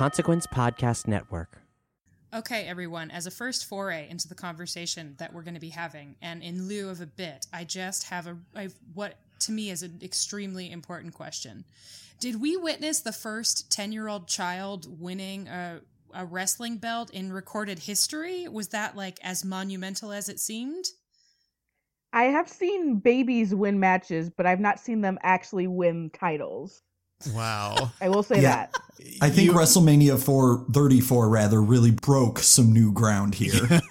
Consequence Podcast Network. Okay, everyone, as a first foray into the conversation that we're going to be having, and in lieu of a bit, I just have a I've, what to me is an extremely important question. Did we witness the first 10 year old child winning a, a wrestling belt in recorded history? Was that like as monumental as it seemed? I have seen babies win matches, but I've not seen them actually win titles. Wow. I will say Yeah. that. I think You- WrestleMania 4, 34 rather, really broke some new ground here.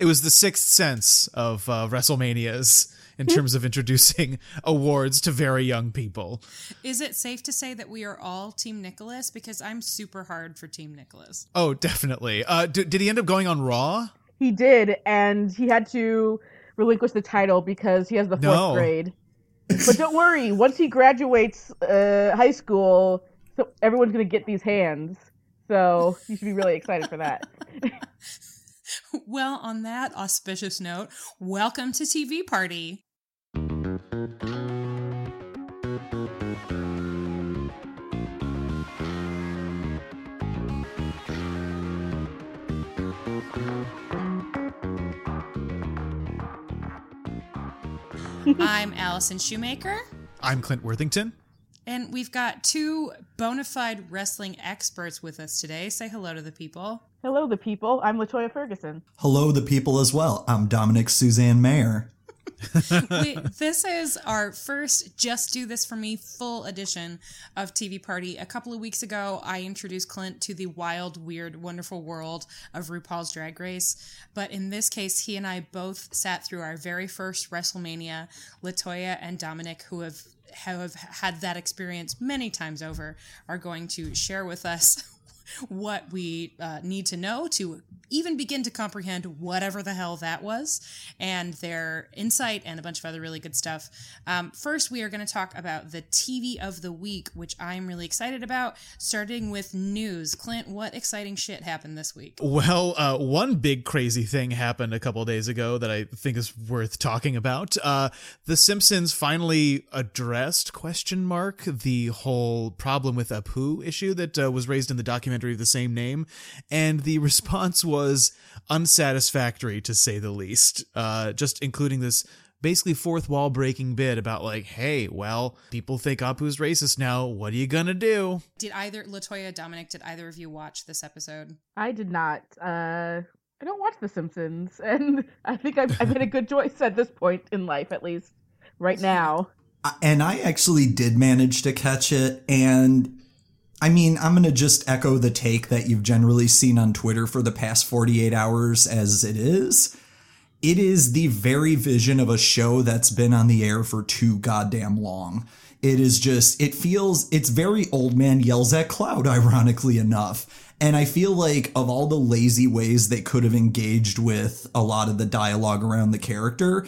it was the sixth sense of uh, WrestleManias in terms of introducing awards to very young people. Is it safe to say that we are all Team Nicholas? Because I'm super hard for Team Nicholas. Oh, definitely. Uh, d- did he end up going on Raw? He did, and he had to relinquish the title because he has the fourth No. grade. But don't worry, once he graduates uh, high school, so everyone's gonna get these hands. So you should be really excited for that. Well, on that auspicious note, welcome to TV Party. I'm Allison Shoemaker, I'm Clint Worthington. and we've got two bona fide wrestling experts with us today. Say hello to the people. Hello, the people. I'm Latoya Ferguson. Hello, the people as well. I'm Dominic Suzanne Mayer. We, this is our first Just Do This For Me full edition of TV Party. A couple of weeks ago, I introduced Clint to the wild, weird, wonderful world of RuPaul's Drag Race. But in this case, he and I both sat through our very first WrestleMania. Latoya and Dominic, who have have had that experience many times over, are going to share with us what we uh, need to know to even begin to comprehend whatever the hell that was and their insight and a bunch of other really good stuff. Um, first, we are going to talk about the TV of the week, which I'm really excited about, starting with news. Clint, what exciting shit happened this week? Well, uh, one big crazy thing happened a couple days ago that I think is worth talking about. Uh, the Simpsons finally addressed question mark the whole problem with Apu issue that uh, was raised in the documentary of the same name, and the response was unsatisfactory to say the least. Uh, just including this basically fourth wall breaking bit about like, hey, well, people think Apu's racist now. What are you gonna do? Did either Latoya, Dominic, did either of you watch this episode? I did not. Uh, I don't watch The Simpsons, and I think I've, I've made a good choice at this point in life, at least right now. And I actually did manage to catch it. And I mean, I'm going to just echo the take that you've generally seen on Twitter for the past 48 hours as it is. It is the very vision of a show that's been on the air for too goddamn long. It is just, it feels, it's very old man yells at cloud, ironically enough. And I feel like of all the lazy ways they could have engaged with a lot of the dialogue around the character,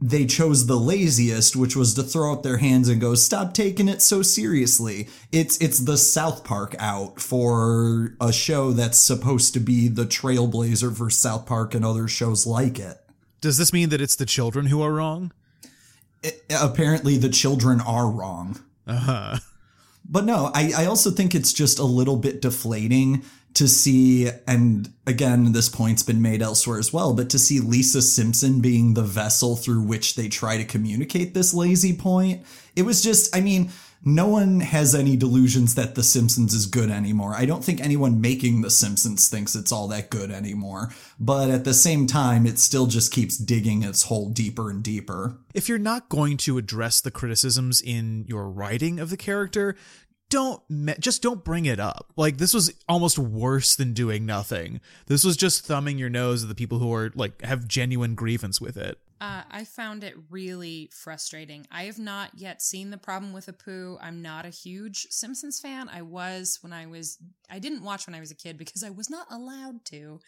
they chose the laziest, which was to throw up their hands and go, "Stop taking it so seriously." It's it's the South Park out for a show that's supposed to be the trailblazer for South Park and other shows like it. Does this mean that it's the children who are wrong? It- apparently, the children are wrong. Uh huh. But no, I, I also think it's just a little bit deflating to see, and again, this point's been made elsewhere as well, but to see Lisa Simpson being the vessel through which they try to communicate this lazy point. It was just, I mean, no one has any delusions that The Simpsons is good anymore. I don't think anyone making The Simpsons thinks it's all that good anymore. But at the same time, it still just keeps digging its hole deeper and deeper. if you're not going to address the criticisms in your writing of the character don't me- just don't bring it up like this was almost worse than doing nothing this was just thumbing your nose at the people who are like have genuine grievance with it Uh, I found it really frustrating. I have not yet seen the problem with Apu. I'm not a huge Simpsons fan. I was when I was, I didn't watch when I was a kid because I was not allowed to.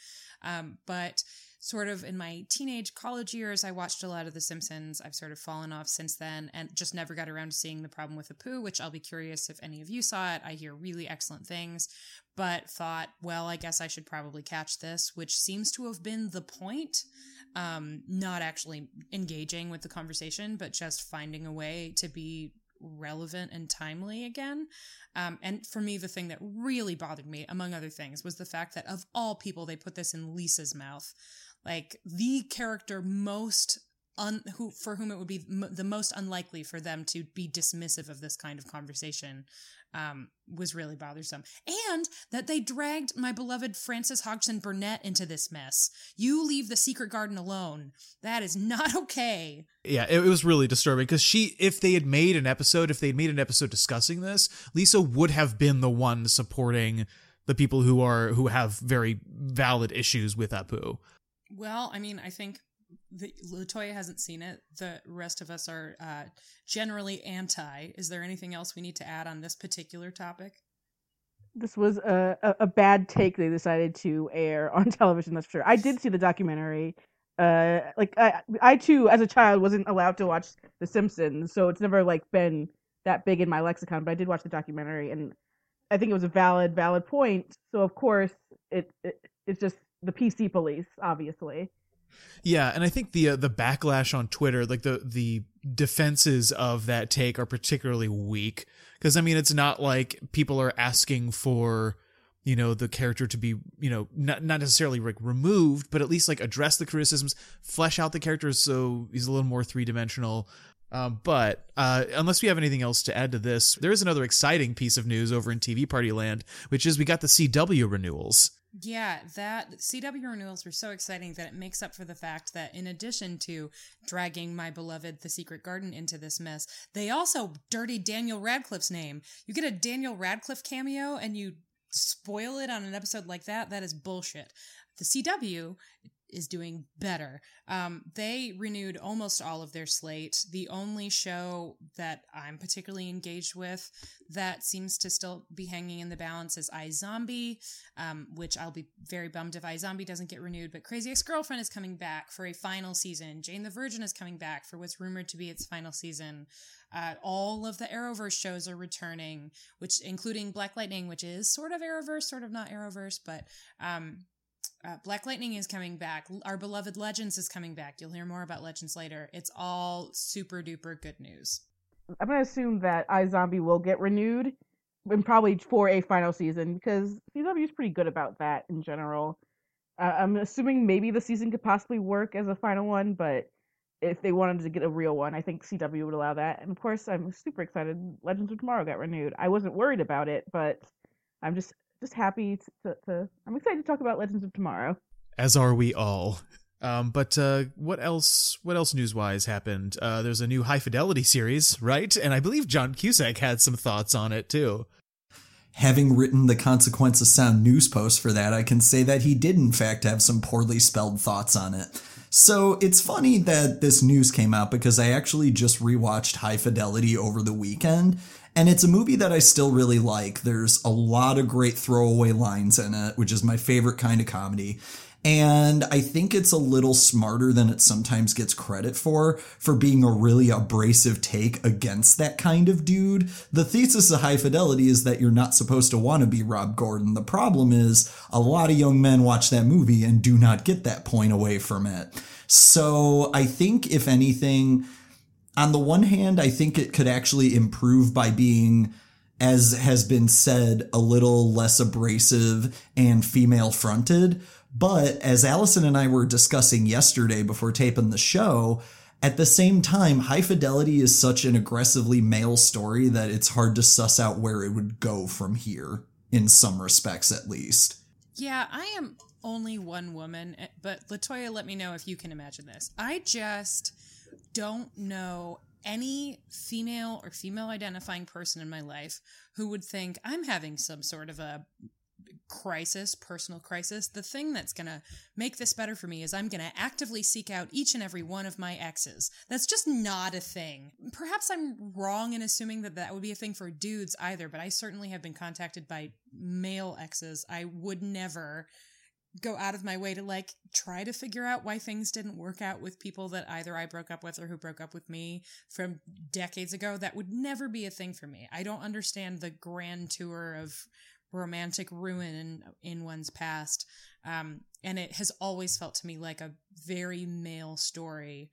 Um, but sort of in my teenage college years, I watched a lot of The Simpsons. I've sort of fallen off since then and just never got around to seeing the problem with Apu, which I'll be curious if any of you saw it. I hear really excellent things, but thought, well, I guess I should probably catch this, which seems to have been the point um, not actually engaging with the conversation, but just finding a way to be relevant and timely again. Um, and for me, the thing that really bothered me, among other things, was the fact that of all people, they put this in Lisa's mouth. Like the character most un, who for whom it would be m- the most unlikely for them to be dismissive of this kind of conversation um, was really bothersome. And that they dragged my beloved Frances Hodgson Burnett into this mess. You leave the secret garden alone. That is not okay. Yeah, it, it was really disturbing because she, if they had made an episode, if they had made an episode discussing this, Lisa would have been the one supporting the people who are who have very valid issues with Apu. Well, I mean, I think the Latoya hasn't seen it. The rest of us are uh, generally anti. Is there anything else we need to add on this particular topic? This was a, a, a bad take they decided to air on television. That's for sure. I did see the documentary. Uh, like I, I too, as a child, wasn't allowed to watch The Simpsons, so it's never like been that big in my lexicon. But I did watch the documentary, and I think it was a valid, valid point. So of course, it, it it's just the PC police, obviously. Yeah, and I think the uh, the backlash on Twitter, like the the defenses of that take are particularly weak because I mean it's not like people are asking for you know the character to be you know not not necessarily like removed, but at least like address the criticisms, flesh out the character so he's a little more three dimensional. Um, but uh, unless we have anything else to add to this, there is another exciting piece of news over in TV Party Land, which is we got the CW renewals. Yeah, that CW renewals were so exciting that it makes up for the fact that in addition to dragging my beloved The Secret Garden into this mess, they also dirty Daniel Radcliffe's name. You get a Daniel Radcliffe cameo and you spoil it on an episode like that, that is bullshit. The CW is doing better. Um, they renewed almost all of their slate. The only show that I'm particularly engaged with that seems to still be hanging in the balance is iZombie, um, which I'll be very bummed if iZombie doesn't get renewed. But Crazy Ex Girlfriend is coming back for a final season. Jane the Virgin is coming back for what's rumored to be its final season. Uh, all of the Arrowverse shows are returning, which including Black Lightning, which is sort of Arrowverse, sort of not Arrowverse, but um, uh, Black Lightning is coming back. Our beloved Legends is coming back. You'll hear more about Legends later. It's all super duper good news. I'm gonna assume that iZombie will get renewed, and probably for a final season because CW is pretty good about that in general. Uh, I'm assuming maybe the season could possibly work as a final one, but if they wanted to get a real one, I think CW would allow that. And of course, I'm super excited. Legends of Tomorrow got renewed. I wasn't worried about it, but I'm just just happy to, to, to, I'm excited to talk about Legends of Tomorrow. As are we all. Um, but uh, what else? What else news-wise happened? Uh, there's a new High Fidelity series, right? And I believe John Cusack had some thoughts on it too. Having written the Consequence of Sound news post for that, I can say that he did in fact have some poorly spelled thoughts on it. So it's funny that this news came out because I actually just rewatched High Fidelity over the weekend, and it's a movie that I still really like. There's a lot of great throwaway lines in it, which is my favorite kind of comedy. And I think it's a little smarter than it sometimes gets credit for, for being a really abrasive take against that kind of dude. The thesis of high fidelity is that you're not supposed to want to be Rob Gordon. The problem is a lot of young men watch that movie and do not get that point away from it. So I think, if anything, on the one hand, I think it could actually improve by being as has been said, a little less abrasive and female fronted. But as Allison and I were discussing yesterday before taping the show, at the same time, High Fidelity is such an aggressively male story that it's hard to suss out where it would go from here, in some respects at least. Yeah, I am only one woman, eh, but Latoya, let me know if you can imagine this. I just don't know any female or female identifying person in my life who would think I'm having some sort of a crisis, personal crisis. The thing that's going to make this better for me is I'm going to actively seek out each and every one of my exes. That's just not a thing. Perhaps I'm wrong in assuming that that would be a thing for dudes either, but I certainly have been contacted by male exes. I would never go out of my way to like try to figure out why things didn't work out with people that either I broke up with or who broke up with me from decades ago. That would never be a thing for me. I don't understand the grand tour of romantic ruin in, in one's past. Um, and it has always felt to me like a very male story.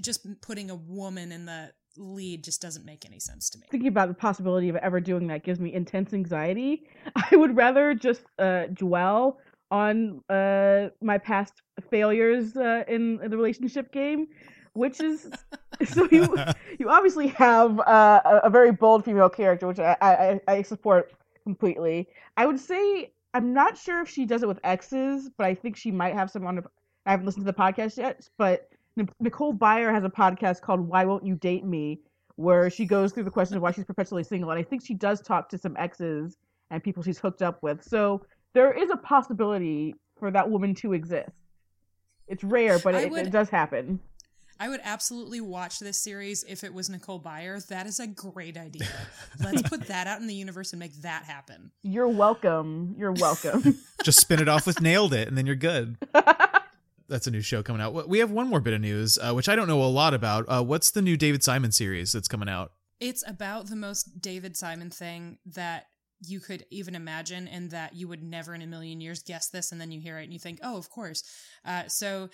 Just putting a woman in the lead just doesn't make any sense to me. Thinking about the possibility of ever doing that gives me intense anxiety. I would rather just uh, dwell on uh, my past failures uh, in, in the relationship game, which is so you you obviously have uh, a, a very bold female character, which I, I I support completely. I would say I'm not sure if she does it with exes, but I think she might have some on. I haven't listened to the podcast yet, but Nicole Byer has a podcast called "Why Won't You Date Me," where she goes through the question of why she's perpetually single, and I think she does talk to some exes and people she's hooked up with. So there is a possibility for that woman to exist. It's rare, but it, would, it does happen. I would absolutely watch this series if it was Nicole Byer. That is a great idea. Let's put that out in the universe and make that happen. You're welcome. You're welcome. Just spin it off with nailed it, and then you're good. That's a new show coming out. We have one more bit of news, uh, which I don't know a lot about. Uh, what's the new David Simon series that's coming out? It's about the most David Simon thing that you could even imagine and that you would never in a million years guess this and then you hear it and you think oh of course. Uh, so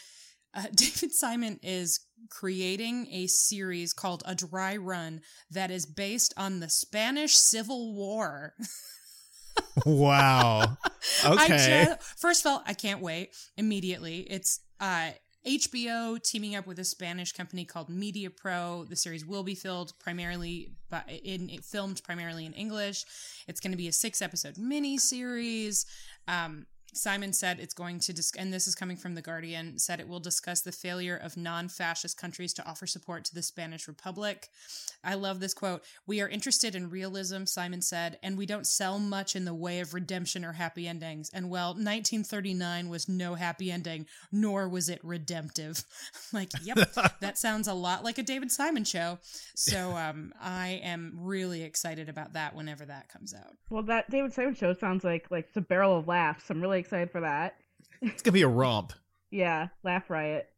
uh, david simon is creating a series called a dry run that is based on the spanish civil war. Wow. Okay. just, first of all i can't wait immediately. It's uh HBO teaming up with a Spanish company called Media Pro. The series will be filmed primarily by in filmed primarily in English. It's going to be a six episode mini series. Um, Simon said it's going to, dis- and this is coming from The Guardian, said it will discuss the failure of non fascist countries to offer support to the Spanish Republic. I love this quote. We are interested in realism, Simon said, and we don't sell much in the way of redemption or happy endings. And well, 1939 was no happy ending, nor was it redemptive. like, yep, that sounds a lot like a David Simon show. So um, I am really excited about that whenever that comes out. Well, that David Simon show sounds like like it's a barrel of laughs. I'm really excited for that. It's gonna be a romp. yeah, laugh riot.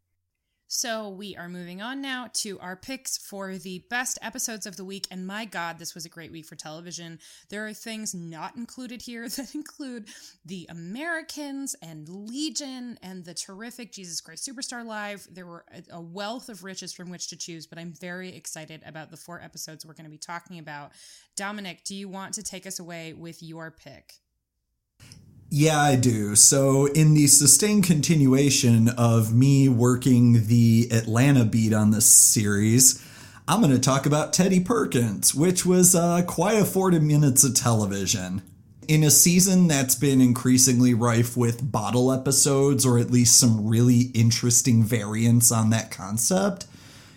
So we are moving on now to our picks for the best episodes of the week. And my God, this was a great week for television. There are things not included here that include The Americans and Legion and the terrific Jesus Christ Superstar Live. There were a wealth of riches from which to choose, but I'm very excited about the four episodes we're going to be talking about. Dominic, do you want to take us away with your pick? Yeah, I do. So, in the sustained continuation of me working the Atlanta beat on this series, I'm going to talk about Teddy Perkins, which was uh, quite a 40 minutes of television. In a season that's been increasingly rife with bottle episodes, or at least some really interesting variants on that concept,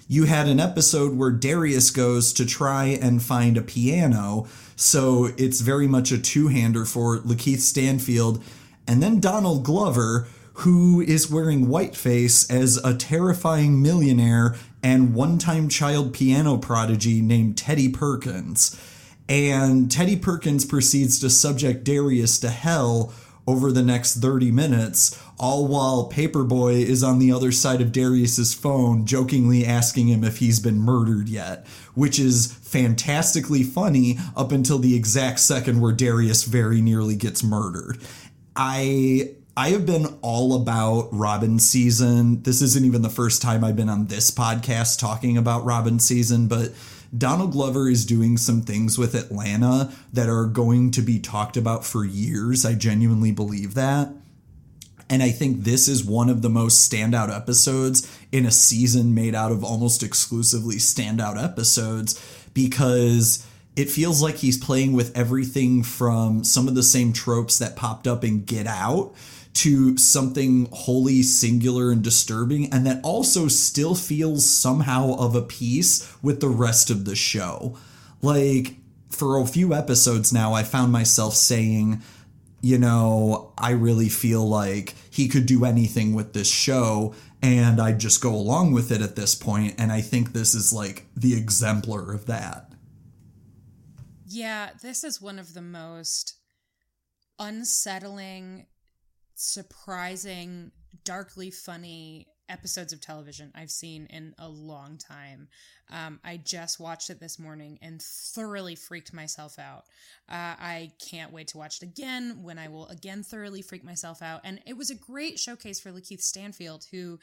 you had an episode where Darius goes to try and find a piano. So it's very much a two hander for Lakeith Stanfield. And then Donald Glover, who is wearing whiteface as a terrifying millionaire and one time child piano prodigy named Teddy Perkins. And Teddy Perkins proceeds to subject Darius to hell over the next 30 minutes, all while Paperboy is on the other side of Darius's phone, jokingly asking him if he's been murdered yet, which is fantastically funny up until the exact second where Darius very nearly gets murdered. I I have been all about Robbin' Season. This isn't even the first time I've been on this podcast talking about Robbin' Season, but Donald Glover is doing some things with Atlanta that are going to be talked about for years. I genuinely believe that. And I think this is one of the most standout episodes in a season made out of almost exclusively standout episodes because it feels like he's playing with everything from some of the same tropes that popped up in Get Out to something wholly singular and disturbing, and that also still feels somehow of a piece with the rest of the show. Like, for a few episodes now, I found myself saying, you know, I really feel like he could do anything with this show, and I'd just go along with it at this point, and I think this is like the exemplar of that. Yeah, this is one of the most unsettling surprising, darkly funny episodes of television I've seen in a long time. Um, I just watched it this morning and thoroughly freaked myself out. Uh, I can't wait to watch it again when I will again thoroughly freak myself out. And it was a great showcase for Lakeith Stanfield, who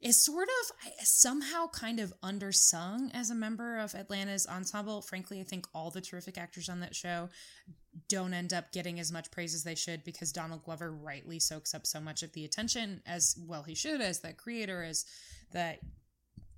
is sort of somehow kind of undersung as a member of Atlanta's ensemble. Frankly, I think all the terrific actors on that show don't end up getting as much praise as they should because Donald Glover rightly soaks up so much of the attention as well he should as the creator as the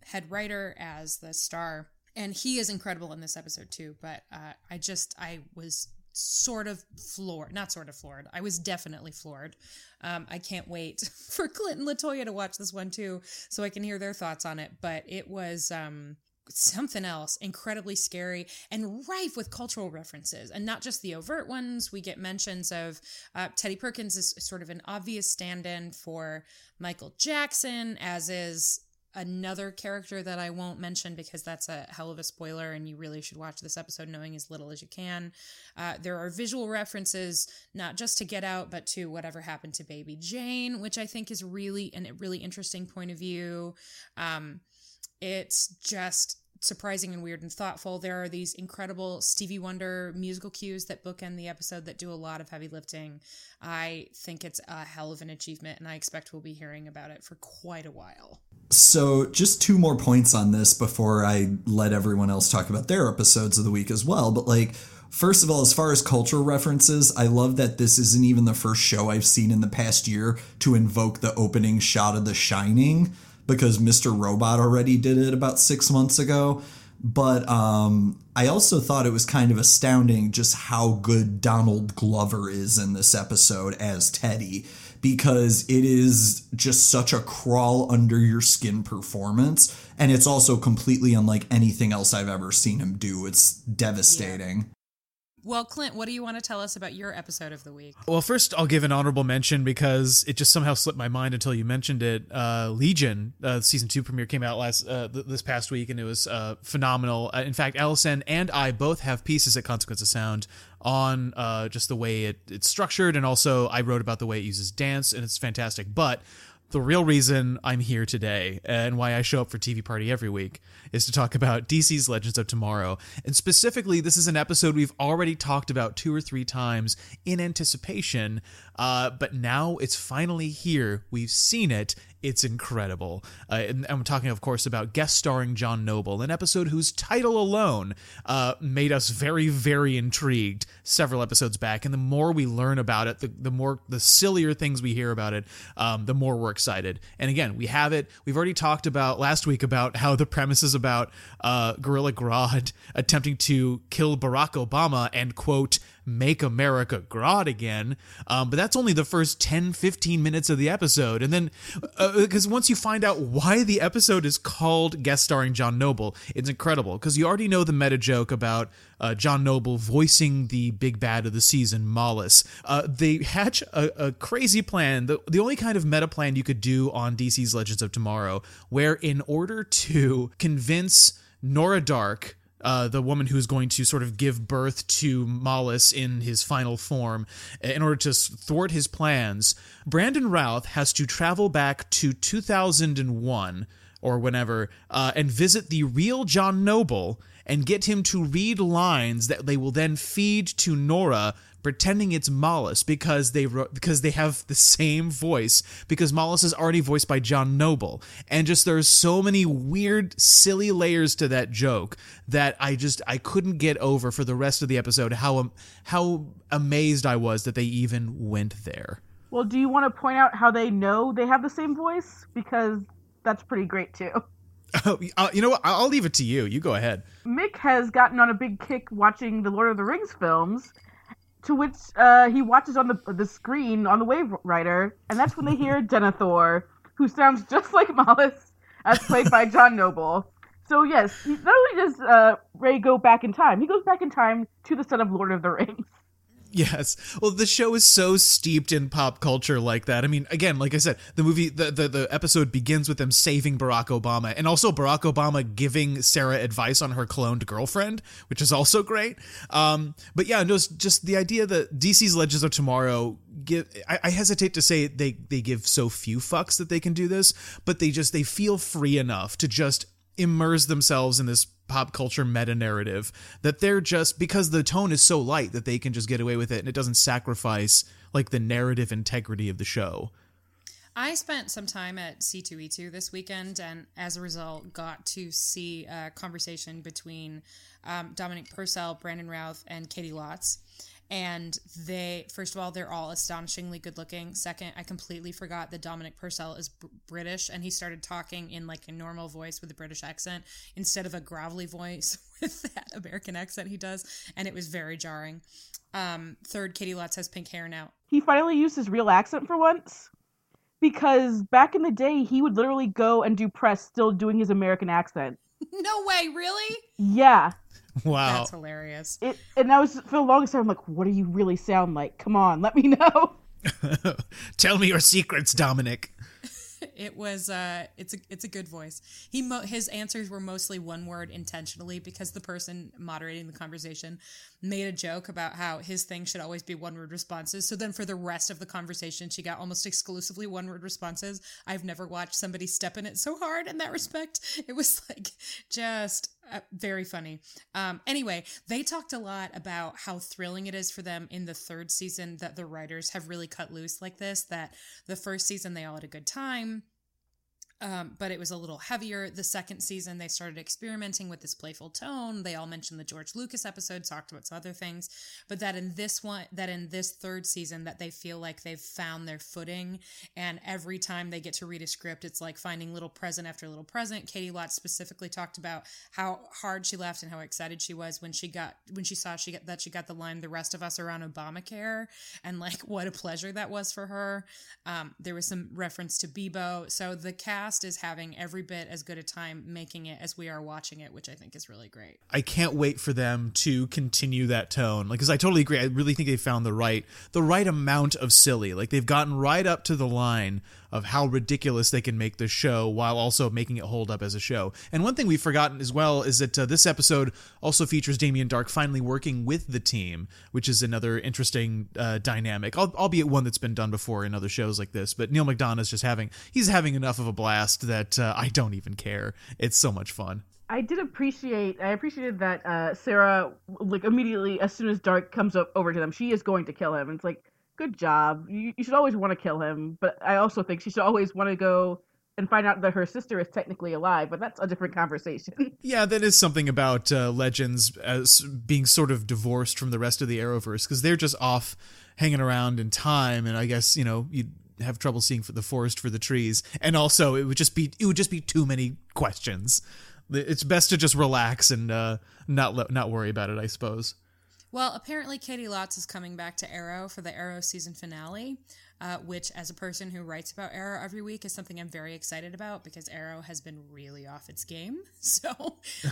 head writer as the star. And he is incredible in this episode too. But uh, I just I was sort of floored not sort of floored I was definitely floored. Um, I can't wait for Clinton Latoya to watch this one too so I can hear their thoughts on it. But it was um something else incredibly scary and rife with cultural references. And not just the overt ones. We get mentions of uh, teddy perkins is sort of an obvious stand-in for michael jackson as is another character that i won't mention because that's a hell of a spoiler and you really should watch this episode knowing as little as you can. Uh, there are visual references not just to get out but to whatever happened to baby jane which i think is really a really interesting point of view. Um, it's just surprising and weird and thoughtful. There are these incredible Stevie Wonder musical cues that bookend the episode that do a lot of heavy lifting. I think it's a hell of an achievement, and I expect we'll be hearing about it for quite a while. So, just two more points on this before I let everyone else talk about their episodes of the week as well. But, like, First of all, as far as cultural references, I love that this isn't even the first show I've seen in the past year to invoke the opening shot of The Shining because Mr. Robot already did it about six months ago. But um, I also thought it was kind of astounding just how good Donald Glover is in this episode as Teddy because it is just such a crawl under your skin performance. And it's also completely unlike anything else I've ever seen him do. It's devastating. Well, Clint, what do you want to tell us about your episode of the week? Well, first I'll give an honorable mention because it just somehow slipped my mind until you mentioned it. Uh, Legion, uh, season two premiere came out last uh, th- this past week, and it was uh, phenomenal. Uh, in fact, Allison and I both have pieces at Consequence of Sound on uh, just the way it, it's structured, and also I wrote about the way it uses dance, and it's fantastic. But the real reason I'm here today and why I show up for TV Party every week is to talk about DC's Legends of Tomorrow. And specifically, this is an episode we've already talked about two or three times in anticipation, uh, but now it's finally here. We've seen it. It's incredible. Uh, and I'm talking, of course, about guest starring John Noble, an episode whose title alone uh, made us very, very intrigued several episodes back. And the more we learn about it, the, the more, the sillier things we hear about it, um, the more we're excited. And again, we have it. We've already talked about last week about how the premise is about uh, Gorilla Grodd attempting to kill Barack Obama and, quote, make America Grodd again. Um, but that's only the first 10, 15 minutes of the episode. And then, because uh, once you find out why the episode is called guest starring John Noble, it's incredible because you already know the meta joke about uh, John Noble voicing the big bad of the season, Mallus. Uh, they hatch a, a, crazy plan, the, the only kind of meta plan you could do on DC's Legends of Tomorrow, where in order to convince Nora Darhk uh, the woman who's going to sort of give birth to Mallus in his final form, in order to thwart his plans, Brandon Routh has to travel back to 2001 or whenever uh, and visit the real John Noble and get him to read lines that they will then feed to Nora pretending it's Mallus because they because they have the same voice because Mallus is already voiced by John Noble and just there's so many weird silly layers to that joke that I just I couldn't get over for the rest of the episode how how amazed I was that they even went there. Well, do you want to point out how they know they have the same voice because that's pretty great too. Oh, uh, you know what? I'll leave it to you. You go ahead. Mick has gotten on a big kick watching the Lord of the Rings films, to which uh, he watches on the the screen on the Wave Rider, and that's when they hear Denethor, who sounds just like Mallus, as played by John Noble. So yes, he, not only does uh, Ray go back in time, he goes back in time to the set of Lord of the Rings. Yes. Well, the show is so steeped in pop culture like that. I mean, again, like I said, the movie, the, the, the episode begins with them saving Barack Obama and also Barack Obama giving Sarah advice on her cloned girlfriend, which is also great. Um, but yeah, no, just the idea that DC's Legends of Tomorrow give, I, I hesitate to say they, they give so few fucks that they can do this, but they just, they feel free enough to just immerse themselves in this pop culture meta narrative that they're just because the tone is so light that they can just get away with it and it doesn't sacrifice like the narrative integrity of the show. I spent some time at C2E2 this weekend, and as a result, got to see a conversation between um, Dominic Purcell, Brandon Routh, and Caity Lotz. And they, first of all, they're all astonishingly good looking. Second, I completely forgot that Dominic Purcell is b- British, and he started talking in like a normal voice with a British accent instead of a gravelly voice with that American accent he does, and it was very jarring. Um, third, Caity Lotz has pink hair now. He finally used his real accent for once because back in the day he would literally go and do press still doing his American accent. No way, really? Yeah. Wow. That's hilarious. It and that was for the longest time I'm like, what do you really sound like? Come on, let me know. Tell me your secrets, Dominic. It was uh it's a it's a good voice. He mo- his answers were mostly one word intentionally because the person moderating the conversation made a joke about how his thing should always be one word responses. So then for the rest of the conversation she got almost exclusively one word responses. I've never watched somebody step in it so hard in that respect. It was like just uh, very funny. Um, anyway, they talked a lot about how thrilling it is for them in the third season that the writers have really cut loose like this. That the first season they all had a good time. Um, but it was a little heavier. The second season, they started experimenting with this playful tone. They all mentioned the George Lucas episode, talked about some other things, but that in this one, that in this third season, that they feel like they've found their footing. And every time they get to read a script, it's like finding little present after little present. Caity Lotz specifically talked about how hard she laughed and how excited she was when she got when she saw she got that she got the line "The rest of us are on Obamacare," and like what a pleasure that was for her. Um, there was some reference to Beebo, so the cast is having every bit as good a time making it as we are watching it, which I think is really great. I can't wait for them to continue that tone. Like, because I totally agree. I really think they found the right, the right amount of silly. Like they've gotten right up to the line of how ridiculous they can make the show while also making it hold up as a show. And one thing we've forgotten as well is that uh, this episode also features Damien Darhk finally working with the team, which is another interesting uh, dynamic, albeit one that's been done before in other shows like this. But Neal McDonough's just having, he's having enough of a blast that uh, I don't even care. It's so much fun. I did appreciate. I appreciated that uh, Sarah, like immediately as soon as Darhk comes up over to them, she is going to kill him. It's like, good job. You, you should always want to kill him, but I also think she should always want to go and find out that her sister is technically alive. But that's a different conversation. Yeah, that is something about uh, Legends as being sort of divorced from the rest of the Arrowverse because they're just off hanging around in time, and I guess you know you'd have trouble seeing for the forest for the trees, and also it would just be it would just be too many questions. It's best to just relax and uh, not le- not worry about it, I suppose. Well, apparently Caity Lotz is coming back to Arrow for the Arrow season finale, uh, which, as a person who writes about Arrow every week, is something I'm very excited about because Arrow has been really off its game. So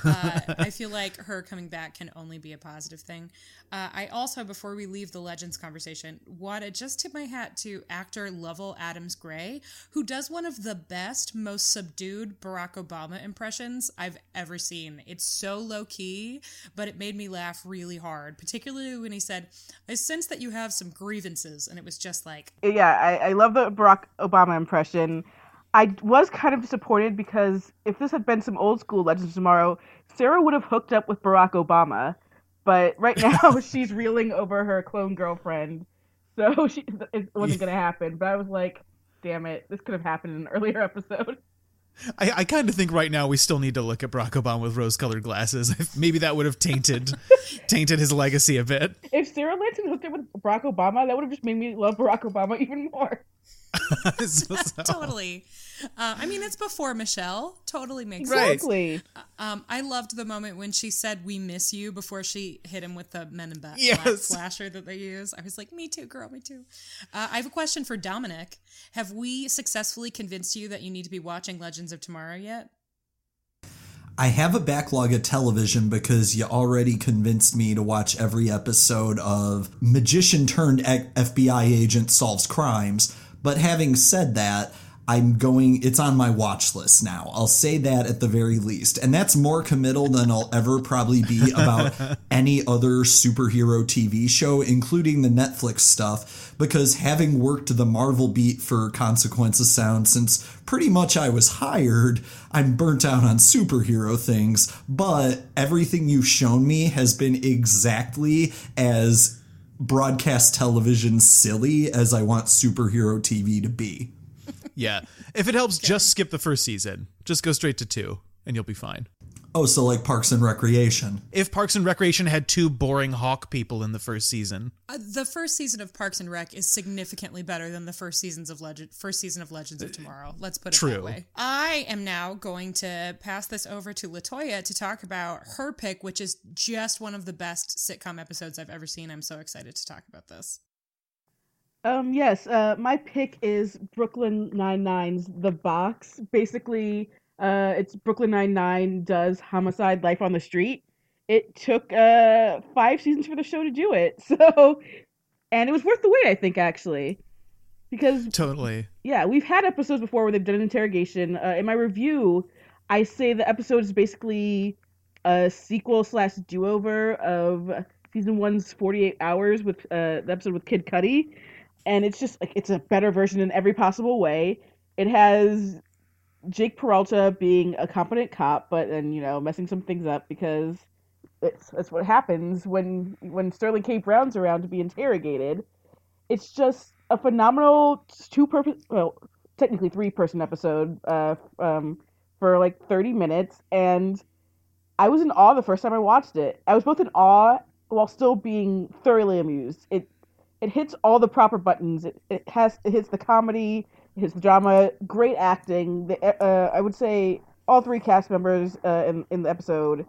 uh, I feel like her coming back can only be a positive thing. Uh, I also, before we leave the Legends conversation, want to just tip my hat to actor Lovell Adams Gray, who does one of the best, most subdued Barack Obama impressions I've ever seen. It's so low key, but it made me laugh really hard, particularly when he said, I sense that you have some grievances. And it was just like, yeah, I, I love the Barack Obama impression. I was kind of disappointed because if this had been some old school Legends of Tomorrow, Sarah would have hooked up with Barack Obama. But right now she's reeling over her clone girlfriend, so she, it wasn't going to happen. But I was like, damn it, this could have happened in an earlier episode. I, I kind of think right now we still need to look at Barack Obama with rose-colored glasses. Maybe that would have tainted tainted his legacy a bit. If Sarah Lanson hooked up with Barack Obama, that would have just made me love Barack Obama even more. So- so- totally. Uh, I mean, it's before Michelle. Totally makes Right. sense. Exactly. Um, I loved the moment when she said "We miss you" before she hit him with the Men in Black Yes. flasher that they use. I was like, "Me too, girl, me too." Uh, I have a question for Dominic. Have we successfully convinced you that you need to be watching Legends of Tomorrow yet? I have a backlog of television because you already convinced me to watch every episode of Magician turned FBI agent solves crimes. But having said that, I'm going, it's on my watch list now. I'll say that at the very least. And that's more committal than I'll ever probably be about any other superhero TV show, including the Netflix stuff, because having worked the Marvel beat for Consequences Sound since pretty much I was hired, I'm burnt out on superhero things. But everything you've shown me has been exactly as broadcast television silly as I want superhero TV to be. Yeah. If it helps, just skip the first season. Just go straight to two, and you'll be fine. Oh, so like Parks and Recreation. If Parks and Recreation had two boring hawk people in the first season, Uh, the first season of Parks and Rec is significantly better than the first seasons of Legend, first season of Legends of Tomorrow. Let's put it True. that way. I am now going to pass this over to Latoya to talk about her pick, which is just one of the best sitcom episodes I've ever seen. I'm so excited to talk about this. Um, yes, uh, my pick is Brooklyn Nine Nine's The Box. Basically, uh, it's Brooklyn Nine Nine does homicide life on the street. It took uh five seasons for the show to do it, so and it was worth the wait, I think, actually, because totally. yeah, we've had episodes before where they've done an interrogation. Uh, in my review, I say the episode is basically a sequel slash do over of season one's 48 hours with uh, the episode with Kid Cudi. And it's just like it's a better version in every possible way. It has Jake Peralta being a competent cop, but then you know messing some things up because it's that's what happens when when Sterling K. Brown's around to be interrogated. It's just a phenomenal two purpose well technically three person episode uh um for like 30 minutes and I was in awe the first time I watched it. I was both in awe while still being thoroughly amused. It it hits all the proper buttons. It, it has it hits the comedy, it hits the drama, great acting. The, uh, I would say all three cast members uh, in in the episode,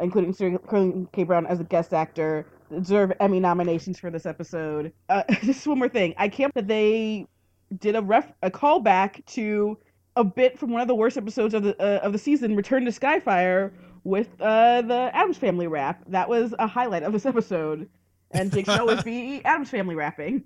including Sterling K. Brown as a guest actor, deserve Emmy nominations for this episode. Uh, just one more thing, I can't that they did a ref a callback to a bit from one of the worst episodes of the uh, of the season, Return to Skyfire, with uh, the Addams Family rap. That was a highlight of this episode, and Jake should always be Addams Family rapping.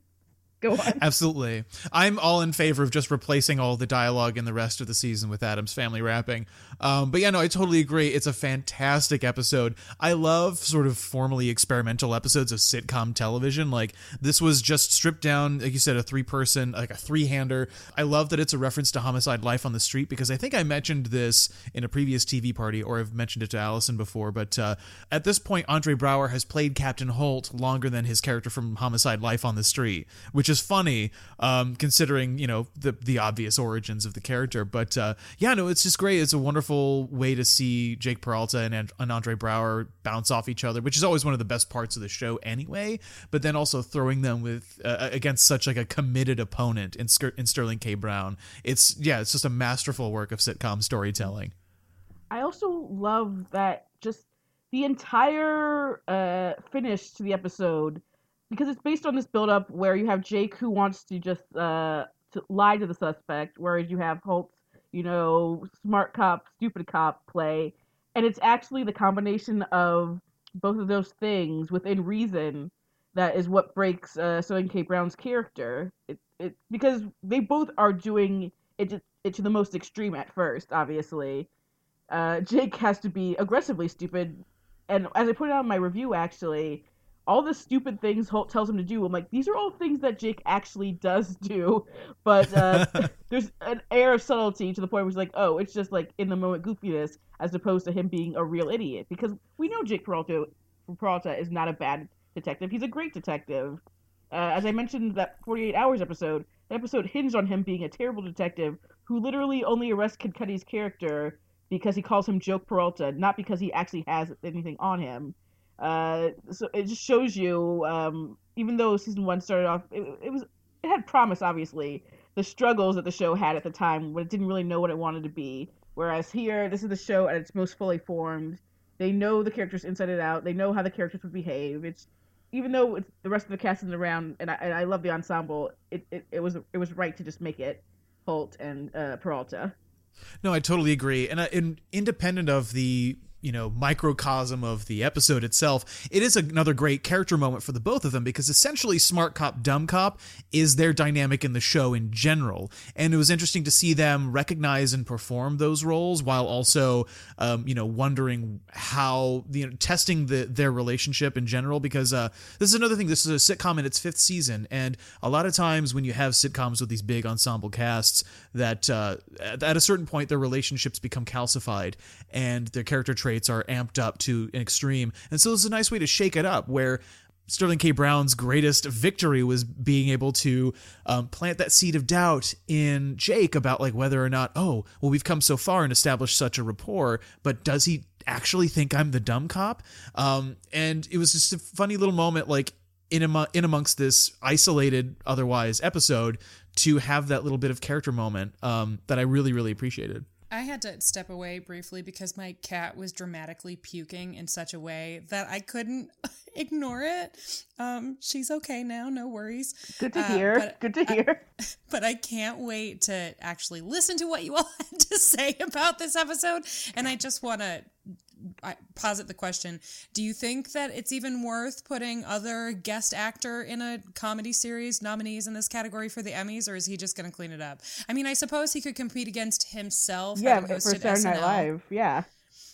Go on. Absolutely. I'm all in favor of just replacing all the dialogue in the rest of the season with Addams family rapping. Um, but yeah, no, I totally agree. It's a fantastic episode. I love sort of formally experimental episodes of sitcom television. Like this was just stripped down, like you said, a three person, like a three hander. I love that it's a reference to homicide life on the street because I think I mentioned this in a previous TV party or I've mentioned it to Allison before. But uh, at this point, Andre Braugher has played Captain Holt longer than his character from Homicide Life on the Street, which is funny um, considering you know the the obvious origins of the character. But uh, yeah, no, it's just great. It's a wonderful way to see Jake Peralta and, and Andre Braugher bounce off each other, which is always one of the best parts of the show anyway. But then also throwing them with uh, against such like a committed opponent in, in Sterling K. Brown. It's yeah, it's just a masterful work of sitcom storytelling. I also love that just the entire uh, finish to the episode because it's based on this build up where you have Jake who wants to just uh, to lie to the suspect, whereas you have Holt's, you know, smart cop, stupid cop play, and it's actually the combination of both of those things within reason that is what breaks uh, Sterling K. Brown's character. It, it because they both are doing it, it to the most extreme at first, obviously. Uh, Jake has to be aggressively stupid, and as I put it out in my review, actually, all the stupid things Holt tells him to do, I'm like, these are all things that Jake actually does do, but uh, there's an air of subtlety to the point where he's like, oh, it's just like in the moment goofiness, as opposed to him being a real idiot. Because we know Jake Peralta, Peralta is not a bad detective; he's a great detective. Uh, as I mentioned that 48 Hours episode, the episode hinged on him being a terrible detective who literally only arrests Kid Cudi's character because he calls him Joke Peralta, not because he actually has anything on him. Uh, so it just shows you, um, even though season one started off, it, it was it had promise, obviously, the struggles that the show had at the time when it didn't really know what it wanted to be. Whereas here, this is the show at its most fully formed. They know the characters inside and out. They know how the characters would behave. It's even though it's, the rest of the cast isn't around, and I, and I love the ensemble. It, it, it was it was right to just make it Holt and uh, Peralta. No, I totally agree. And, uh, and independent of the you know microcosm of the episode itself it is another great character moment for the both of them because essentially smart cop dumb cop is their dynamic in the show in general. And it was interesting to see them recognize and perform those roles while also um, you know wondering how you know testing the their relationship in general because uh, this is another thing. This is a sitcom in its fifth season. And a lot of times when you have sitcoms with these big ensemble casts that uh, at a certain point their relationships become calcified and their character traits are amped up to an extreme. And so it's a nice way to shake it up where Sterling K. Brown's greatest victory was being able to um, plant that seed of doubt in Jake about like whether or not, oh, well, we've come so far and established such a rapport, but does he actually think I'm the dumb cop? Um, and it was just a funny little moment, like in am- in amongst this isolated, otherwise episode, to have that little bit of character moment um, that I really, really appreciated. I had to step away briefly because my cat was dramatically puking in such a way that I couldn't ignore it. Um, she's okay now, no worries. Good to Uh, hear. Good to hear. But I can't wait to actually listen to what you all had to say about this episode. And I just want to I posit the question Do you think that it's even worth putting other guest actor in a comedy series nominees in this category for the Emmys, or is he just going to clean it up? I mean, I suppose he could compete against himself. yeah, for Saturday Night Live. Yeah.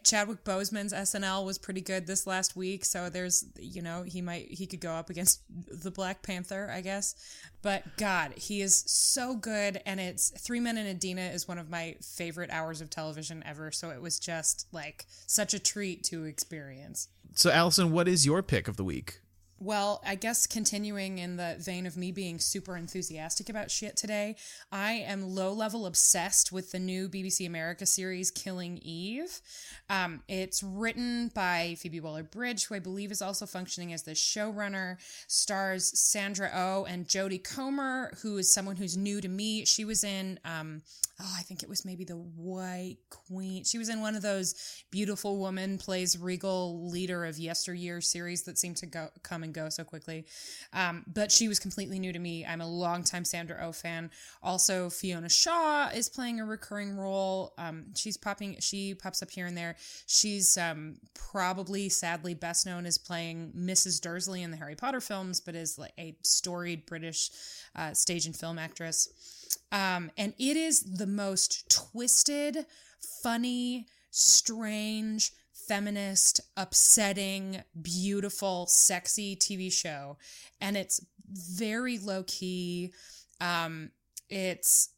Chadwick Boseman's SNL was pretty good this last week, so there's you know he might he could go up against the Black Panther, I guess. But God, he is so good, and it's Three Men and Adina is one of my favorite hours of television ever. So it was just like such a treat to experience. So, Allison, what is your pick of the week? Well, I guess continuing in the vein of me being super enthusiastic about shit today, I am low level obsessed with the new BBC America series Killing Eve. Um, it's written by Phoebe Waller Bridge, who I believe is also functioning as the showrunner, stars Sandra O oh and Jodie Comer, who is someone who's new to me. She was in, um, oh, I think it was maybe The White Queen. She was in one of those beautiful woman plays regal leader of yesteryear series that seem to go come and go so quickly. Um, but she was completely new to me. I'm a longtime Sandra O oh fan. Also, Fiona Shaw is playing a recurring role. Um, she's popping, she pops up here and there. She's um, probably, sadly, best known as playing Mrs. Dursley in the Harry Potter films, but is like a storied British uh, stage and film actress. Um, and it is the most twisted, funny, strange, feminist, upsetting, beautiful, sexy TV show. And it's very low key. Um, it's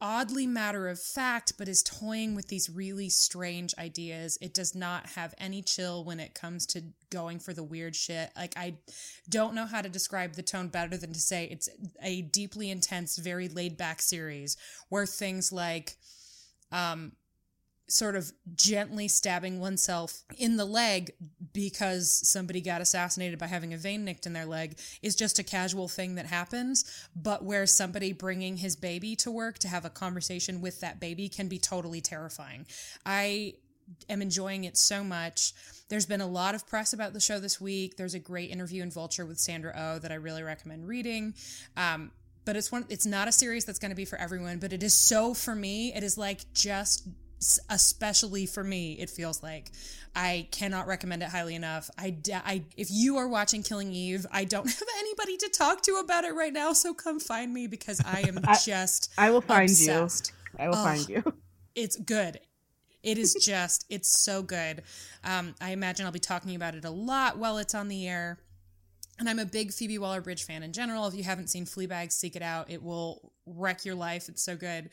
oddly matter of fact, but is toying with these really strange ideas. It does not have any chill when it comes to going for the weird shit. Like, I don't know how to describe the tone better than to say it's a deeply intense, very laid back series where things like, um, sort of gently stabbing oneself in the leg because somebody got assassinated by having a vein nicked in their leg is just a casual thing that happens. But where somebody bringing his baby to work to have a conversation with that baby can be totally terrifying. I am enjoying it so much. There's been a lot of press about the show this week. There's a great interview in Vulture with Sandra O oh that I really recommend reading. Um, but it's one it's not a series that's going to be for everyone, but it is so for me. It is like just especially for me it feels like i cannot recommend it highly enough I, I if you are watching killing eve i don't have anybody to talk to about it right now so come find me because i am I- just I will find obsessed. you. I will find you. it's good it is just it's so good um, i imagine i'll be talking about it a lot while it's on the air and I'm a big Phoebe Waller Bridge fan in general. If you haven't seen Fleabag, seek it out. It will wreck your life. It's so good.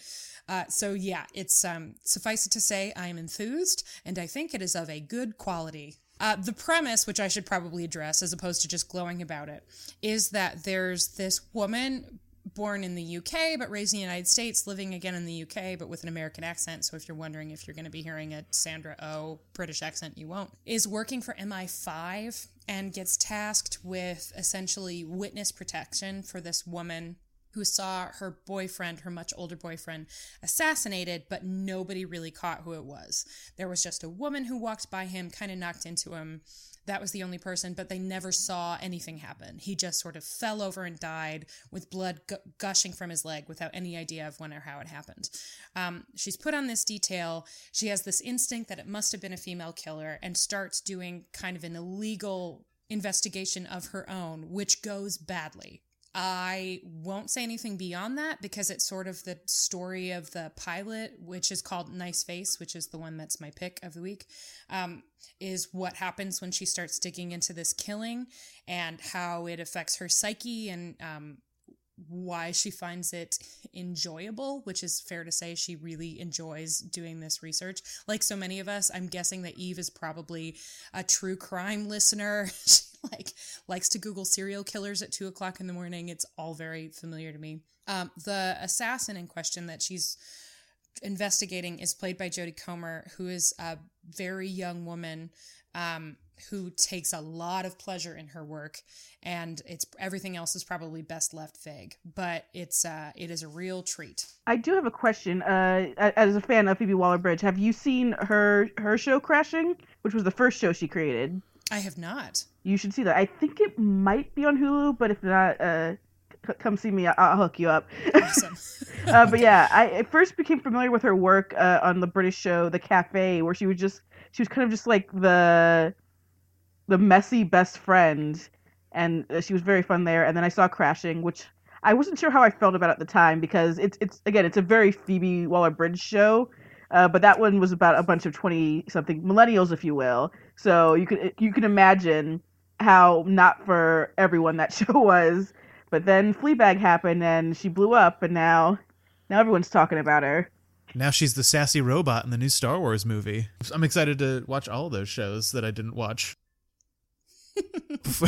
Uh, so yeah, it's um, suffice it to say, I am enthused, and I think it is of a good quality. Uh, the premise, which I should probably address as opposed to just glowing about it, is that there's this woman born in the UK but raised in the United States, living again in the UK but with an American accent. So if you're wondering if you're going to be hearing a Sandra O British accent, you won't. Is working for MI5 and gets tasked with essentially witness protection for this woman who saw her boyfriend, her much older boyfriend, assassinated, but nobody really caught who it was. There was just a woman who walked by him, kind of knocked into him. That was the only person, but they never saw anything happen. He just sort of fell over and died with blood gu- gushing from his leg without any idea of when or how it happened. Um, she's put on this detail. She has this instinct that it must have been a female killer and starts doing kind of an illegal investigation of her own, which goes badly. I won't say anything beyond that because it's sort of the story of the pilot, which is called Nice Face, which is the one that's my pick of the week. Um, is what happens when she starts digging into this killing and how it affects her psyche and um, why she finds it enjoyable, which is fair to say she really enjoys doing this research. Like so many of us, I'm guessing that Eve is probably a true crime listener. like likes to Google serial killers at two o'clock in the morning. It's all very familiar to me. Um, the assassin in question that she's investigating is played by Jodie Comer, who is a very young woman um, who takes a lot of pleasure in her work, and it's everything else is probably best left vague. But it's uh, it is a real treat. I do have a question. Uh, as a fan of Phoebe Waller-Bridge, have you seen her her show Crashing, which was the first show she created? I have not. You should see that. I think it might be on Hulu, but if not, uh, c- come see me. I'll, I'll hook you up. Awesome. uh, but yeah, I, I first became familiar with her work uh, on the British show The Cafe, where she was just she was kind of just like the the messy best friend, and uh, she was very fun there. And then I saw Crashing, which I wasn't sure how I felt about at the time because it's it's again it's a very Phoebe Waller Bridge show. Uh, but that one was about a bunch of twenty something millennials, if you will. So you can you can imagine how not for everyone that show was. But then Fleabag happened and she blew up, and now now everyone's talking about her. Now she's the sassy robot in the new Star Wars movie. I'm excited to watch all those shows that I didn't watch.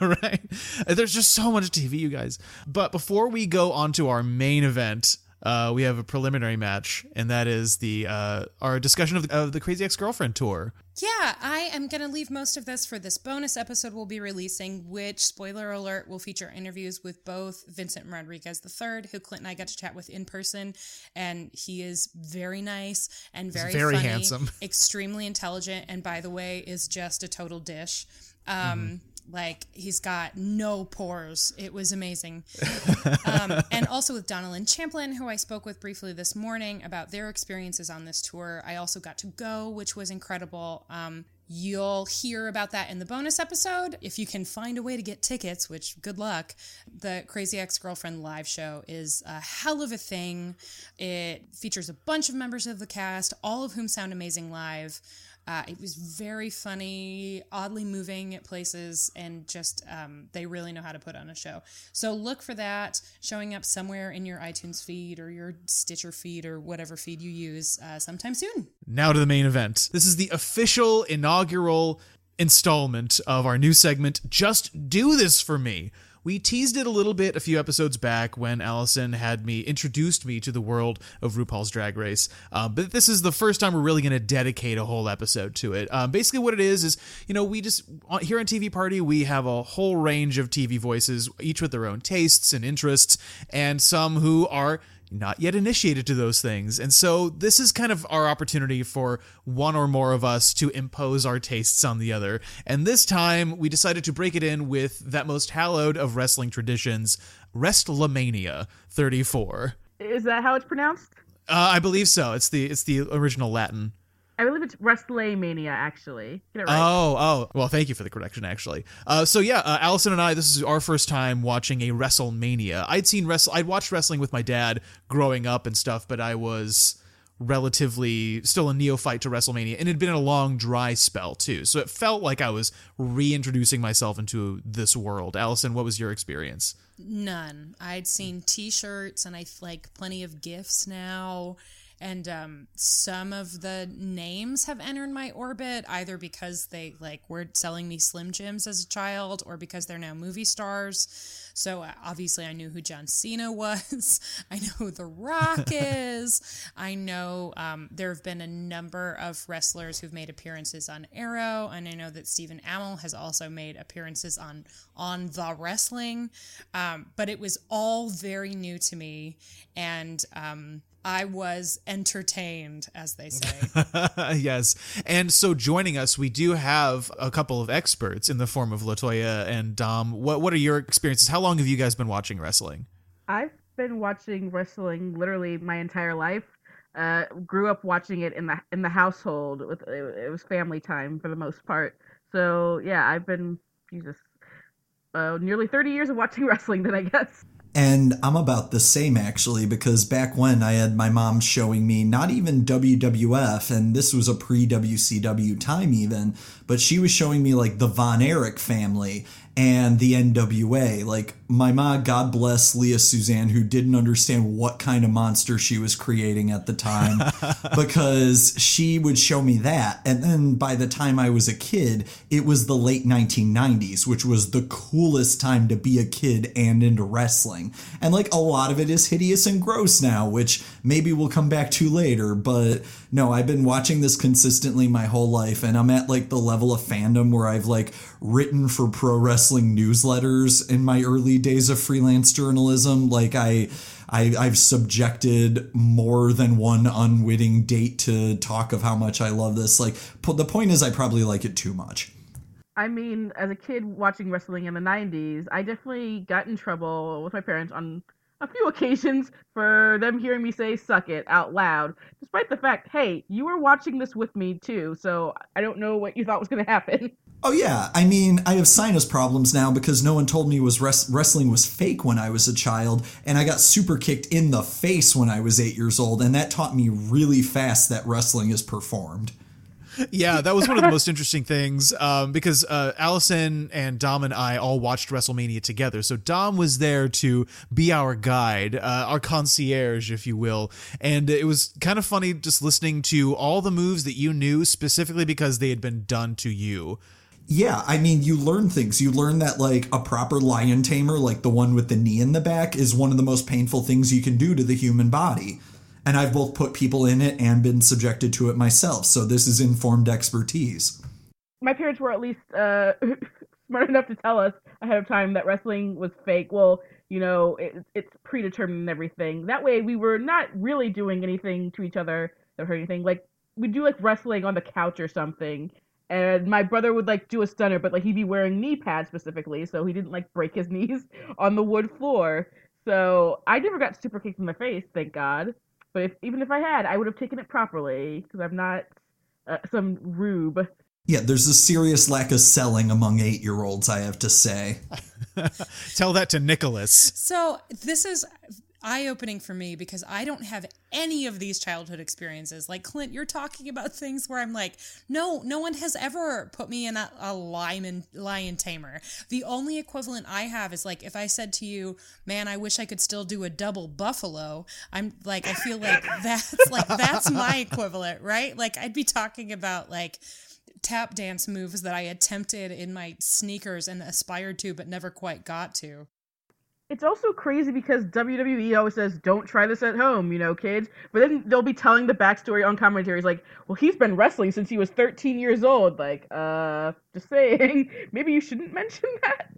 right? There's just so much TV, you guys. But before we go on to our main event, uh, we have a preliminary match, and that is the uh, our discussion of the, of the Crazy Ex Girlfriend tour. Yeah, I am going to leave most of this for this bonus episode we'll be releasing, which, spoiler alert, will feature interviews with both Vincent Rodriguez III, who Clint and I got to chat with in person. And he is very nice and very, very funny, handsome. extremely intelligent, and by the way, is just a total dish. Um, Like he's got no pores. It was amazing. um, and also with Donna Lynn Champlin, who I spoke with briefly this morning about their experiences on this tour. I also got to go, which was incredible. Um, you'll hear about that in the bonus episode. If you can find a way to get tickets, which good luck, the Crazy Ex Girlfriend live show is a hell of a thing. It features a bunch of members of the cast, all of whom sound amazing live. Uh, it was very funny, oddly moving at places, and just um, they really know how to put on a show. So look for that showing up somewhere in your iTunes feed or your Stitcher feed or whatever feed you use uh, sometime soon. Now to the main event. This is the official inaugural installment of our new segment, Just Do This For Me. We teased it a little bit a few episodes back when Allison had me introduced me to the world of RuPaul's Drag Race, uh, but this is the first time we're really going to dedicate a whole episode to it. Um, basically, what it is is, you know, we just here on TV Party we have a whole range of TV voices, each with their own tastes and interests, and some who are not yet initiated to those things. And so this is kind of our opportunity for one or more of us to impose our tastes on the other. And this time we decided to break it in with that most hallowed of wrestling traditions, WrestleMania 34. Is that how it's pronounced? Uh, I believe so. It's the it's the original Latin. I believe it's WrestleMania, actually. Get it right. Oh, oh. Well, thank you for the correction, actually. Uh, so yeah, uh, Allison and I, this is our first time watching a WrestleMania. I'd seen wrestle, I'd watched wrestling with my dad growing up and stuff, but I was relatively still a neophyte to WrestleMania, and it had been a long dry spell too. So it felt like I was reintroducing myself into this world. Allison, what was your experience? None. I'd seen T-shirts and I like plenty of gifts now, and um, some of the names have entered my orbit either because they like were selling me Slim Jims as a child, or because they're now movie stars. So uh, obviously, I knew who John Cena was. I know who The Rock is. I know um, there have been a number of wrestlers who've made appearances on Arrow, and I know that Stephen Amell has also made appearances on on the wrestling. Um, but it was all very new to me, and um, I was entertained, as they say. yes. And so joining us, we do have a couple of experts in the form of Latoya and Dom. What what are your experiences? How long have you guys been watching wrestling? I've been watching wrestling literally my entire life. Uh, grew up watching it in the in the household. With it, it was family time for the most part. So yeah, I've been Jesus, uh, nearly thirty years of watching wrestling. Then I guess. And I'm about the same actually, because back when I had my mom showing me not even WWF, and this was a pre WCW time even, but she was showing me like the Von Erich family. And the NWA. Like my mom, God bless Leah Suzanne, who didn't understand what kind of monster she was creating at the time because she would show me that. And then by the time I was a kid, it was the late 1990s, which was the coolest time to be a kid and into wrestling. And like a lot of it is hideous and gross now, which maybe we'll come back to later. But no, I've been watching this consistently my whole life, and I'm at like the level of fandom where I've like written for pro wrestling newsletters in my early days of freelance journalism. Like I. I, I've subjected more than one unwitting date to talk of how much I love this. Like, the point is, I probably like it too much. I mean, as a kid watching wrestling in the 90s, I definitely got in trouble with my parents on a few occasions for them hearing me say suck it out loud, despite the fact, hey, you were watching this with me too, so I don't know what you thought was going to happen. Oh yeah, I mean, I have sinus problems now because no one told me was res- wrestling was fake when I was a child, and I got super kicked in the face when I was 8 years old, and that taught me really fast that wrestling is performed yeah, that was one of the most interesting things um, because uh, Allison and Dom and I all watched WrestleMania together. So Dom was there to be our guide, uh, our concierge, if you will. And it was kind of funny just listening to all the moves that you knew specifically because they had been done to you. Yeah, I mean, you learn things. You learn that, like, a proper lion tamer, like the one with the knee in the back, is one of the most painful things you can do to the human body and I've both put people in it and been subjected to it myself. So this is informed expertise. My parents were at least uh, smart enough to tell us ahead of time that wrestling was fake. Well, you know, it, it's predetermined and everything. That way, we were not really doing anything to each other that hurt anything. Like we do like wrestling on the couch or something. And my brother would like do a stunner, but like he'd be wearing knee pads specifically, so he didn't like break his knees on the wood floor. So I never got super kicked in the face, thank God. But if, even if I had, I would have taken it properly because I'm not uh, some rube. Yeah, there's a serious lack of selling among eight year olds, I have to say. Tell that to Nicholas. So, this is eye opening for me because I don't have any of these childhood experiences. Like Clint, you're talking about things where I'm like, no, no one has ever put me in a, a lion lion tamer. The only equivalent I have is like if I said to you, "Man, I wish I could still do a double buffalo." I'm like, I feel like that's like that's my equivalent, right? Like I'd be talking about like tap dance moves that I attempted in my sneakers and aspired to but never quite got to it's also crazy because WWE always says, "Don't try this at home," you know, kids. But then they'll be telling the backstory on commentaries, like, "Well, he's been wrestling since he was 13 years old." Like, uh, just saying, maybe you shouldn't mention that.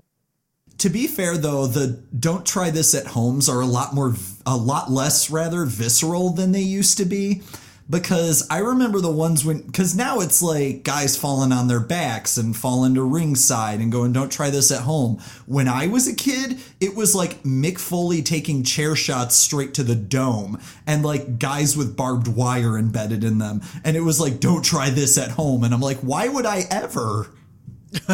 To be fair, though, the "Don't try this at homes" are a lot more, a lot less, rather visceral than they used to be because I remember the ones when because now it's like guys falling on their backs and falling to ringside and going, "Don't try this at home." When I was a kid, it was like Mick Foley taking chair shots straight to the dome and like guys with barbed wire embedded in them, and it was like, "Don't try this at home." And I'm like, why would I ever?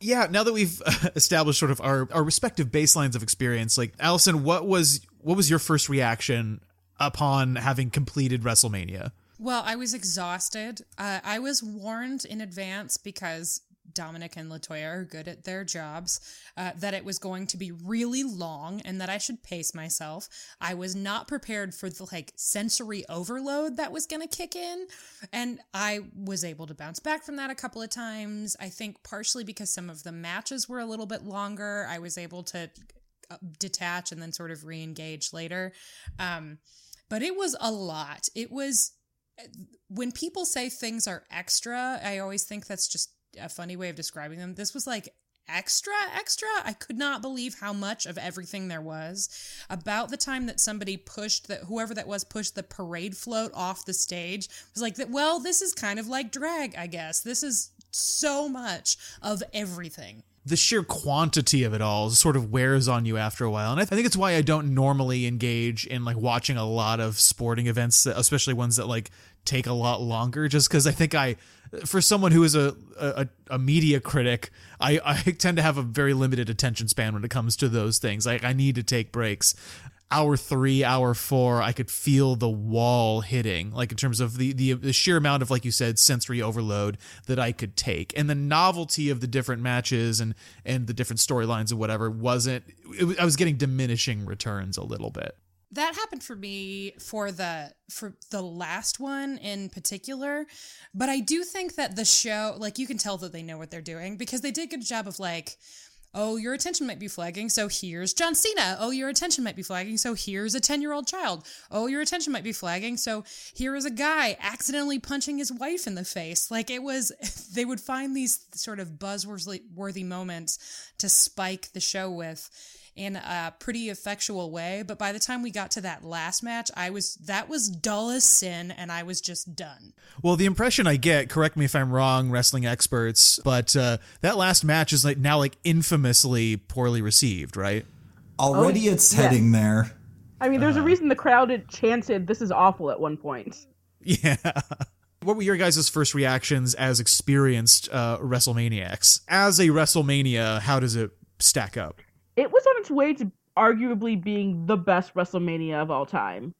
yeah, now that we've uh, established sort of our, our respective baselines of experience, like Allison, what was what was your first reaction upon having completed WrestleMania? Well, I was exhausted. Uh, I was warned in advance because Dominic and Latoya are good at their jobs, uh, that it was going to be really long and that I should pace myself. I was not prepared for the like sensory overload that was going to kick in. And I was able to bounce back from that a couple of times. I think partially because some of the matches were a little bit longer. I was able to uh, detach and then sort of re engage later. Um, but it was a lot. It was when people say things are extra, I always think that's just a funny way of describing them. This was like extra extra i could not believe how much of everything there was about the time that somebody pushed that whoever that was pushed the parade float off the stage was like that well this is kind of like drag i guess this is so much of everything the sheer quantity of it all sort of wears on you after a while. And I, th- I think it's why I don't normally engage in like watching a lot of sporting events, especially ones that like take a lot longer, just because I think I, for someone who is a, a, a media critic, I, I tend to have a very limited attention span when it comes to those things. Like I need to take breaks. Hour three, hour four, I could feel the wall hitting, like in terms of the, the the sheer amount of, like you said, sensory overload that I could take, and the novelty of the different matches and and the different storylines and whatever wasn't. It, I was getting diminishing returns a little bit. That happened for me for the for the last one in particular, but I do think that the show, like you can tell that they know what they're doing because they did a good job of like Oh, your attention might be flagging, so here's John Cena. Oh, your attention might be flagging, so here's a 10 year old child. Oh, your attention might be flagging, so here is a guy accidentally punching his wife in the face. Like it was, they would find these sort of buzzworthy moments to spike the show with in a pretty effectual way. But by the time we got to that last match, I was that was dull as sin, and I was just done. Well, the impression I get, correct me if I'm wrong, wrestling experts, but uh, that last match is like now like infamously poorly received, right? Already, oh, it's yeah. heading there. I mean, there's uh, a reason the crowd chanted, "This is awful" at one point. Yeah. What were your guys' first reactions as experienced uh, WrestleManiacs? As a WrestleMania, how does it stack up? It was on its way to arguably being the best WrestleMania of all time.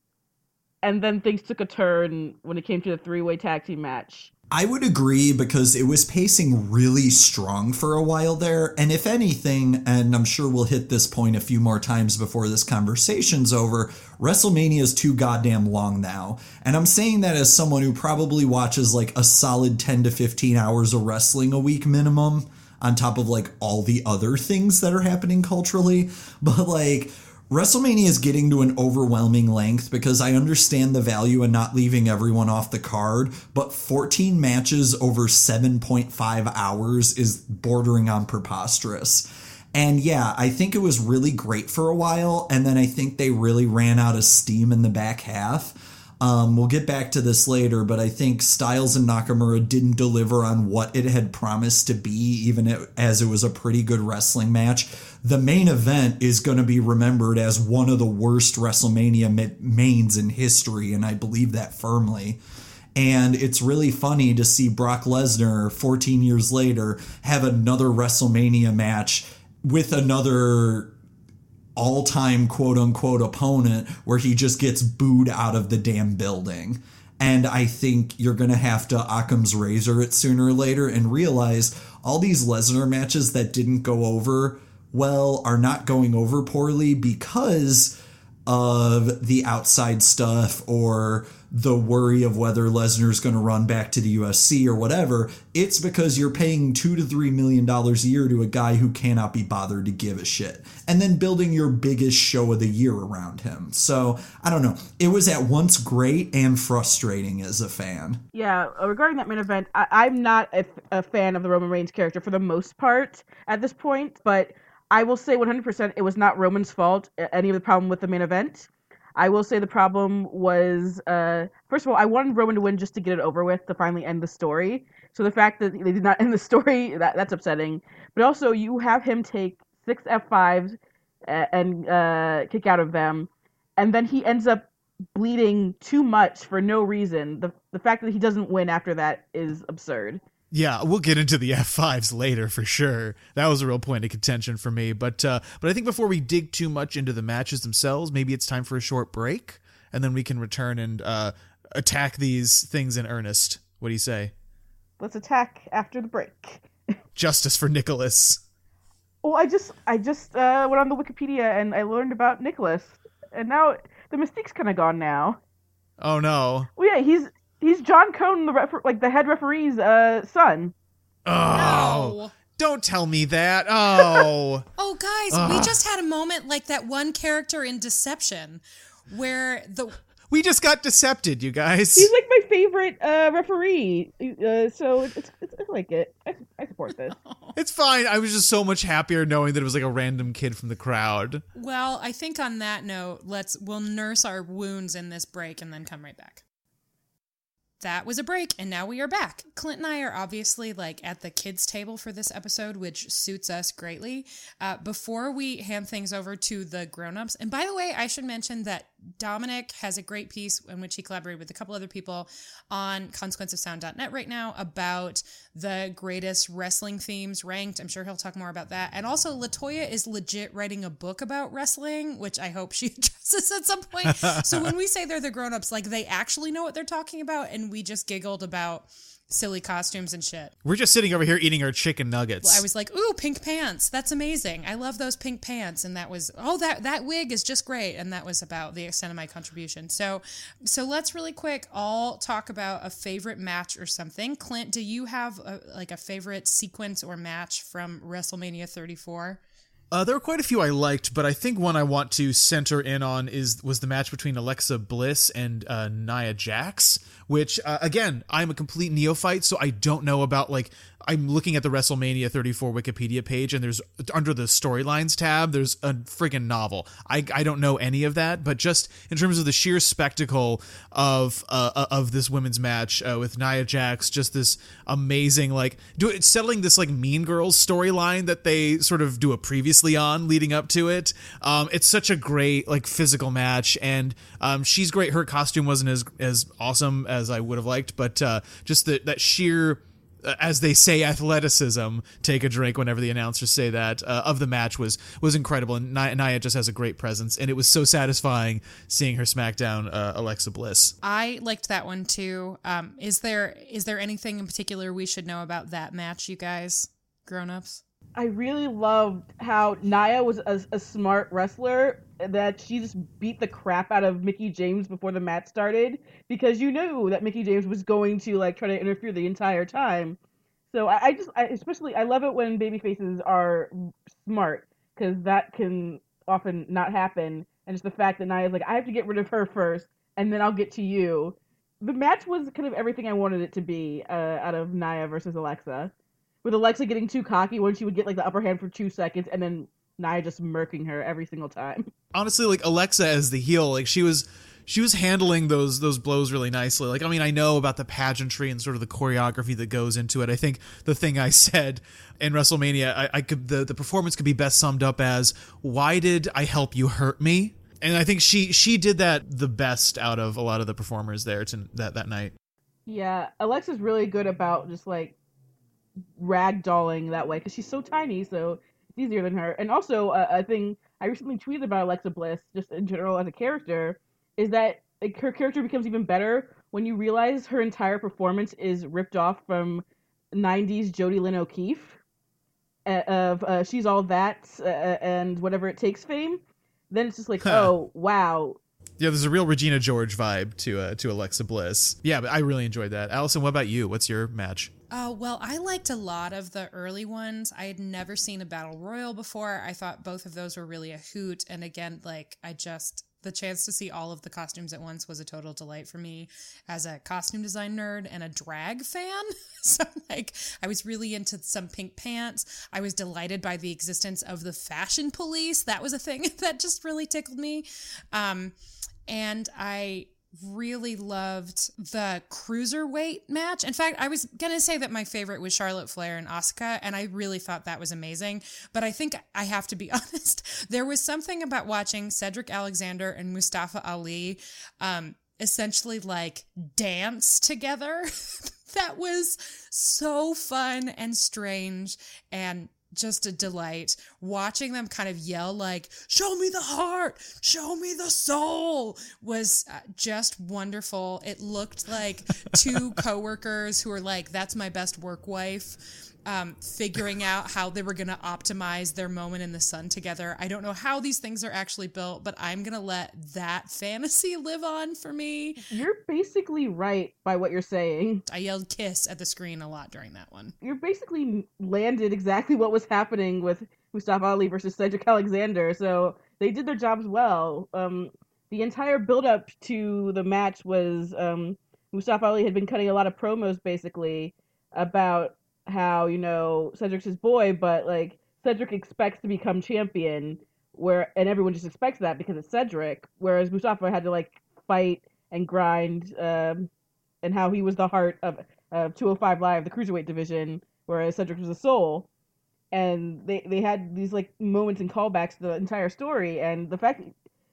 And then things took a turn when it came to the three way tag team match. I would agree because it was pacing really strong for a while there. And if anything, and I'm sure we'll hit this point a few more times before this conversation's over, WrestleMania is too goddamn long now. And I'm saying that as someone who probably watches like a solid 10 to 15 hours of wrestling a week minimum on top of like all the other things that are happening culturally. But like, WrestleMania is getting to an overwhelming length because I understand the value in not leaving everyone off the card, but 14 matches over 7.5 hours is bordering on preposterous. And yeah, I think it was really great for a while, and then I think they really ran out of steam in the back half. Um, we'll get back to this later, but I think Styles and Nakamura didn't deliver on what it had promised to be, even as it was a pretty good wrestling match. The main event is going to be remembered as one of the worst WrestleMania mains in history, and I believe that firmly. And it's really funny to see Brock Lesnar 14 years later have another WrestleMania match with another all time quote unquote opponent where he just gets booed out of the damn building. And I think you're going to have to Occam's razor it sooner or later and realize all these Lesnar matches that didn't go over well are not going over poorly because of the outside stuff or the worry of whether Lesnar's going to run back to the UFC or whatever. It's because you're paying two to three million dollars a year to a guy who cannot be bothered to give a shit, and then building your biggest show of the year around him. So I don't know. It was at once great and frustrating as a fan. Yeah, uh, regarding that main event, I- am not a, a fan of the Roman Reigns character for the most part at this point, but. I will say 100% it was not Roman's fault, any of the problem with the main event. I will say the problem was, uh, first of all, I wanted Roman to win just to get it over with, to finally end the story. So the fact that they did not end the story, that that's upsetting. But also, you have him take six F5s uh, and uh, kick out of them, and then he ends up bleeding too much for no reason. The, the fact that he doesn't win after that is absurd. Yeah, we'll get into the F5s later for sure. That was a real point of contention for me. But uh, but I think before we dig too much into the matches themselves, maybe it's time for a short break, and then we can return and uh, attack these things in earnest. What do you say? Let's attack after the break. Justice for Nicholas. Well, I just I just uh, went on the Wikipedia and I learned about Nicholas, and now the mystique's kind of gone now. Oh no! Well, yeah, he's He's John Cone, the refer- like the head referee's uh, son. Oh. No. Don't tell me that. Oh. oh, guys, Ugh. we just had a moment like that one character in Deception where the we just got decepted, you guys. He's like my favorite uh, referee, uh, so it's, it's, I like it. I, I support this. It's fine. I was just so much happier knowing that it was like a random kid from the crowd. Well, I think on that note, let's we'll nurse our wounds in this break and then come right back that was a break and now we are back. Clint and I are obviously like at the kids table for this episode, which suits us greatly. Uh, before we hand things over to the grown-ups, and by the way, I should mention that Dominic has a great piece in which he collaborated with a couple other people on consequenceofsound.net right now about the greatest wrestling themes ranked. I'm sure he'll talk more about that. And also, Latoya is legit writing a book about wrestling, which I hope she addresses at some point. so when we say they're the grown-ups, like they actually know what they're talking about, and we just giggled about silly costumes and shit. We're just sitting over here eating our chicken nuggets. I was like, "Ooh, pink pants! That's amazing! I love those pink pants." And that was, "Oh, that that wig is just great." And that was about the extent of my contribution. So, so let's really quick all talk about a favorite match or something. Clint, do you have a, like a favorite sequence or match from WrestleMania 34? Uh, there were quite a few I liked, but I think one I want to center in on is was the match between Alexa Bliss and uh, Nia Jax. Which uh, again, I'm a complete neophyte, so I don't know about like I'm looking at the WrestleMania 34 Wikipedia page, and there's under the storylines tab, there's a friggin' novel. I, I don't know any of that, but just in terms of the sheer spectacle of uh, of this women's match uh, with Nia Jax, just this amazing like do it settling this like Mean Girls storyline that they sort of do a previously on leading up to it. Um, it's such a great like physical match, and um, she's great. Her costume wasn't as as awesome as I would have liked, but uh, just the, that sheer as they say athleticism. Take a drink whenever the announcers say that uh, of the match was was incredible. And Nia, Nia, just has a great presence and it was so satisfying seeing her smackdown uh, Alexa Bliss. I liked that one too. Um, is there is there anything in particular we should know about that match you guys grown-ups I really loved how Nia was a, a, smart wrestler that she just beat the crap out of Mickie James before the match started because you knew that Mickie James was going to like try to interfere the entire time. So I, I just, I, especially, I love it when baby faces are smart because that can often not happen. And just the fact that Nia's like, I have to get rid of her first, and then I'll get to you. The match was kind of everything I wanted it to be uh, out of Nia versus Alexa with Alexa getting too cocky when she would get like the upper hand for two seconds and then Nia just murking her every single time. Honestly, like Alexa as the heel, like she was she was handling those those blows really nicely. Like I mean, I know about the pageantry and sort of the choreography that goes into it. I think the thing I said in WrestleMania, I, I could the, the performance could be best summed up as why did I help you hurt me? And I think she she did that the best out of a lot of the performers there to, that that night. Yeah, Alexa's really good about just like ragdolling that way because she's so tiny, so it's easier than her. And also, uh, a thing I recently tweeted about Alexa Bliss, just in general as a character, is that like, her character becomes even better when you realize her entire performance is ripped off from 90s Jodi Lyn O'Keefe of uh, She's All That uh, and Whatever It Takes fame. Then it's just like, huh. oh, wow, yeah, there's a real Regina George vibe to uh, to Alexa Bliss. Yeah, but I really enjoyed that. Allison, what about you? What's your match? Oh, well, I liked a lot of the early ones. I had never seen a battle royal before. I thought both of those were really a hoot. And again, like, I just, the chance to see all of the costumes at once was a total delight for me as a costume design nerd and a drag fan. so, like, I was really into some pink pants. I was delighted by the existence of the fashion police. That was a thing that just really tickled me. Um, and I really loved the cruiserweight match. In fact, I was going to say that my favorite was Charlotte Flair and Asuka, and I really thought that was amazing. But I think I have to be honest. There was something about watching Cedric Alexander and Mustafa Ali um, essentially like dance together. that was so fun and strange and just a delight watching them kind of yell like show me the heart! Show me the soul! was uh, just wonderful. It looked like two coworkers who were like that's my best work wife um, figuring out how they were going to optimize their moment in the sun together. I don't know how these things are actually built, but I'm going to let that fantasy live on for me. You're basically right by what you're saying. I yelled kiss at the screen a lot during that one. You're basically landed exactly what was happening with Mustafa Ali versus Cedric Alexander. So they did their jobs well. Um, the entire build up to the match was um, Mustafa Ali had been cutting a lot of promos basically about how you know Cedric's his boy, but like Cedric expects to become champion, where and everyone just expects that because it's Cedric, whereas Mustafa had to like fight and grind, um, and how he was the heart of of 205 Live, the cruiserweight division, whereas Cedric was the soul, and they they had these like moments and callbacks to the entire story, and the fact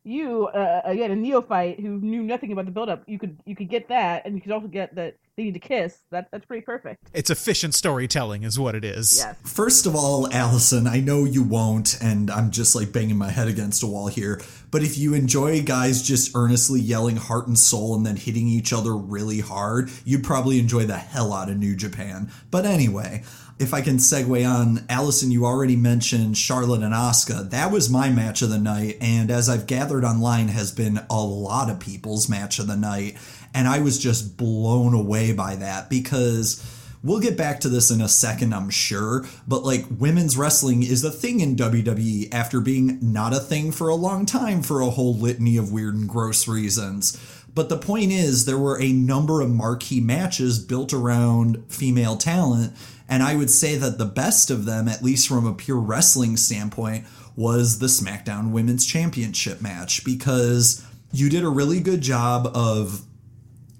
you uh, again a neophyte who knew nothing about the build-up, you could you could get that, and you could also get that they need to kiss. That that's pretty perfect. It's efficient storytelling, is what it is. Yes. First of all, Allison, I know you won't, and I'm just like banging my head against a wall here. But if you enjoy guys just earnestly yelling heart and soul and then hitting each other really hard, you'd probably enjoy the hell out of New Japan. But anyway, if I can segue on, Allison, you already mentioned Charlotte and Asuka. That was my match of the night, and as I've gathered online, has been a lot of people's match of the night. And I was just blown away by that because we'll get back to this in a second, I'm sure. But like women's wrestling is a thing in WWE after being not a thing for a long time for a whole litany of weird and gross reasons. But the point is, there were a number of marquee matches built around female talent. And I would say that the best of them, at least from a pure wrestling standpoint, was the SmackDown Women's Championship match because you did a really good job of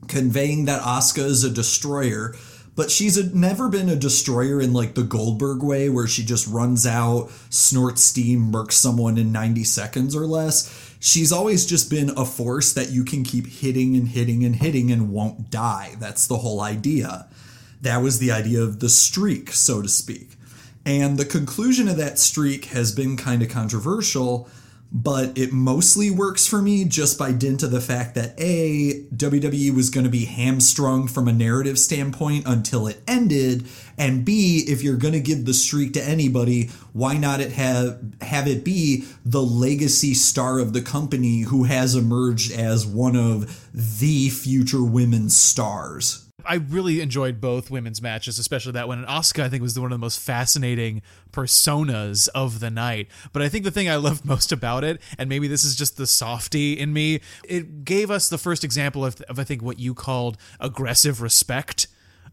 conveying that Asuka is a destroyer, but she's a, never been a destroyer in like the Goldberg way, where she just runs out, snorts steam, murks someone in 90 seconds or less. She's always just been a force that you can keep hitting and hitting and hitting and won't die. That's the whole idea. That was the idea of the streak, so to speak. And the conclusion of that streak has been kind of controversial but it mostly works for me just by dint of the fact that A, WWE was going to be hamstrung from a narrative standpoint until it ended, and B, if you're going to give the streak to anybody, why not it have have it be the legacy star of the company who has emerged as one of the future women's stars? I really enjoyed both women's matches, especially that one. And Asuka, I think, was one of the most fascinating personas of the night. But I think the thing I loved most about it, and maybe this is just the softy in me, it gave us the first example of, of I think, what you called aggressive respect.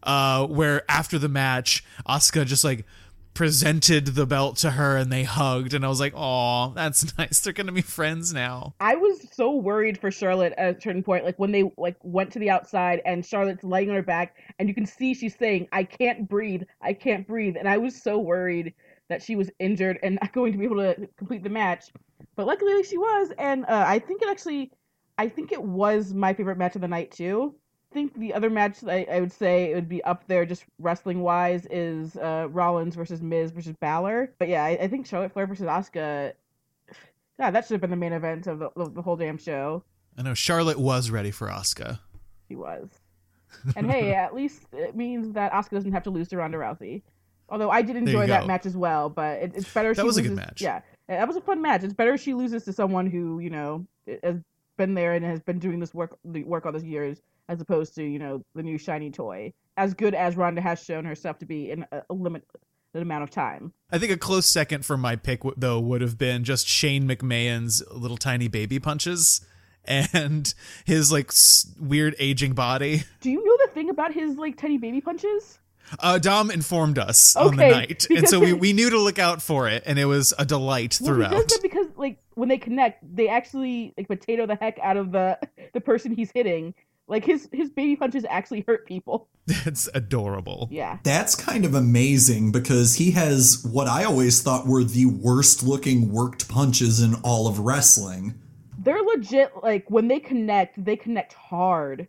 Uh, where after the match, Asuka just like presented the belt to her and they hugged and I was like, "Oh, that's nice. They're going to be friends now." I was so worried for Charlotte at a certain point like when they like went to the outside and Charlotte's laying on her back and you can see she's saying, "I can't breathe. I can't breathe." And I was so worried that she was injured and not going to be able to complete the match. But luckily she was and uh, I think it actually I think it was my favorite match of the night too think the other match I, I would say it would be up there just wrestling wise is uh, Rollins versus Miz versus Balor. But yeah, I, I think Charlotte Flair versus Asuka. God, that should have been the main event of the, the whole damn show. I know Charlotte was ready for Asuka. She was. And hey, at least it means that Asuka doesn't have to lose to Ronda Rousey. Although I did enjoy that match as well, but it, it's better. That she was loses, a good match. Yeah, that was a fun match. It's better she loses to someone who you know has been there and has been doing this work the work all these years as opposed to you know the new shiny toy. As good as Ronda has shown herself to be in a, a limited amount of time. I think a close second for my pick though would have been just Shane McMahon's little tiny baby punches and his like weird aging body. Do you know the thing about his like tiny baby punches? Uh, Dom informed us okay, on the night, and so we, we knew to look out for it, and it was a delight throughout. Does because like when they connect, they actually like potato the heck out of the the person he's hitting, like his his baby punches actually hurt people. That's adorable. Yeah. That's kind of amazing because he has what I always thought were the worst looking worked punches in all of wrestling. They're legit like when they connect, they connect hard.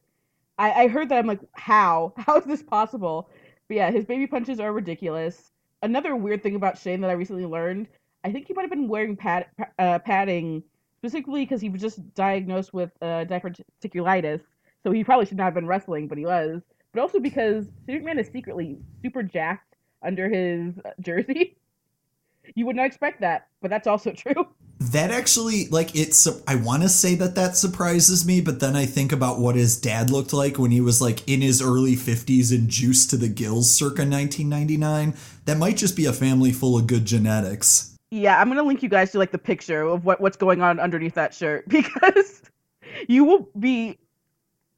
I, I heard that I'm like, how? How is this possible? But yeah, his baby punches are ridiculous. Another weird thing about Shane that I recently learned, I think he might have been wearing pad, uh, padding specifically because he was just diagnosed with uh, diverticulitis so he probably should not have been wrestling, but he was. But also because McMahon is secretly super jacked under his jersey. You would not expect that, but that's also true. That actually, like, it's. I want to say that that surprises me, but then I think about what his dad looked like when he was like in his early 50s and juiced to the gills circa 1999. That might just be a family full of good genetics. Yeah, I'm gonna link you guys to like the picture of what what's going on underneath that shirt because you will be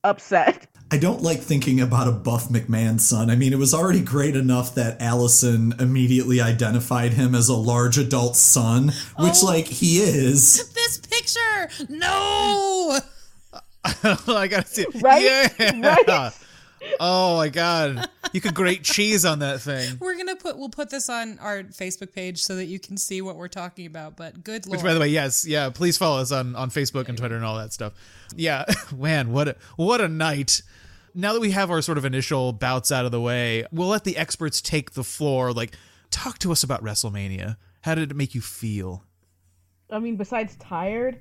upset. I don't like thinking about a Buff McMahon son. I mean, it was already great enough that Allison immediately identified him as a large adult son, which, oh, like, he is. This picture! No! I gotta see. Right? Yeah. Right? Oh my god. You could grate cheese on that thing. We're gonna put we'll put this on our Facebook page so that you can see what we're talking about. But good lord, Which, by the way, yes, yeah. Please follow us on on Facebook and Twitter and all that stuff. Yeah, man, what a what a night. Now that we have our sort of initial bouts out of the way, we'll let the experts take the floor. Like, talk to us about WrestleMania. How did it make you feel? I mean, besides tired,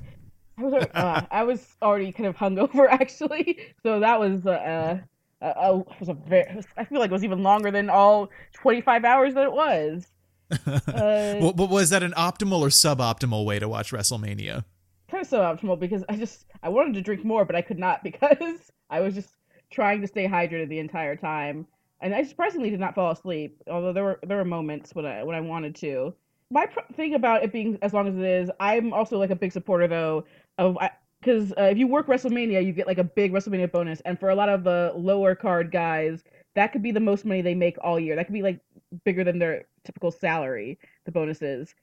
I was uh, I was already kind of hungover actually, so that was uh, uh, uh was a very I feel like it was even longer than all 25 hours that it was. Uh, Well, but was that an optimal or suboptimal way to watch WrestleMania? kind of suboptimal because I just I wanted to drink more, but I could not because I was just trying to stay hydrated the entire time, and I surprisingly did not fall asleep. Although there were there were moments when I when I wanted to. My pr- thing about it being as long as it is, I'm also like a big supporter though of because uh, if you work WrestleMania, you get like a big WrestleMania bonus, and for a lot of the lower card guys, that could be the most money they make all year. That could be like bigger than their typical salary. The bonuses.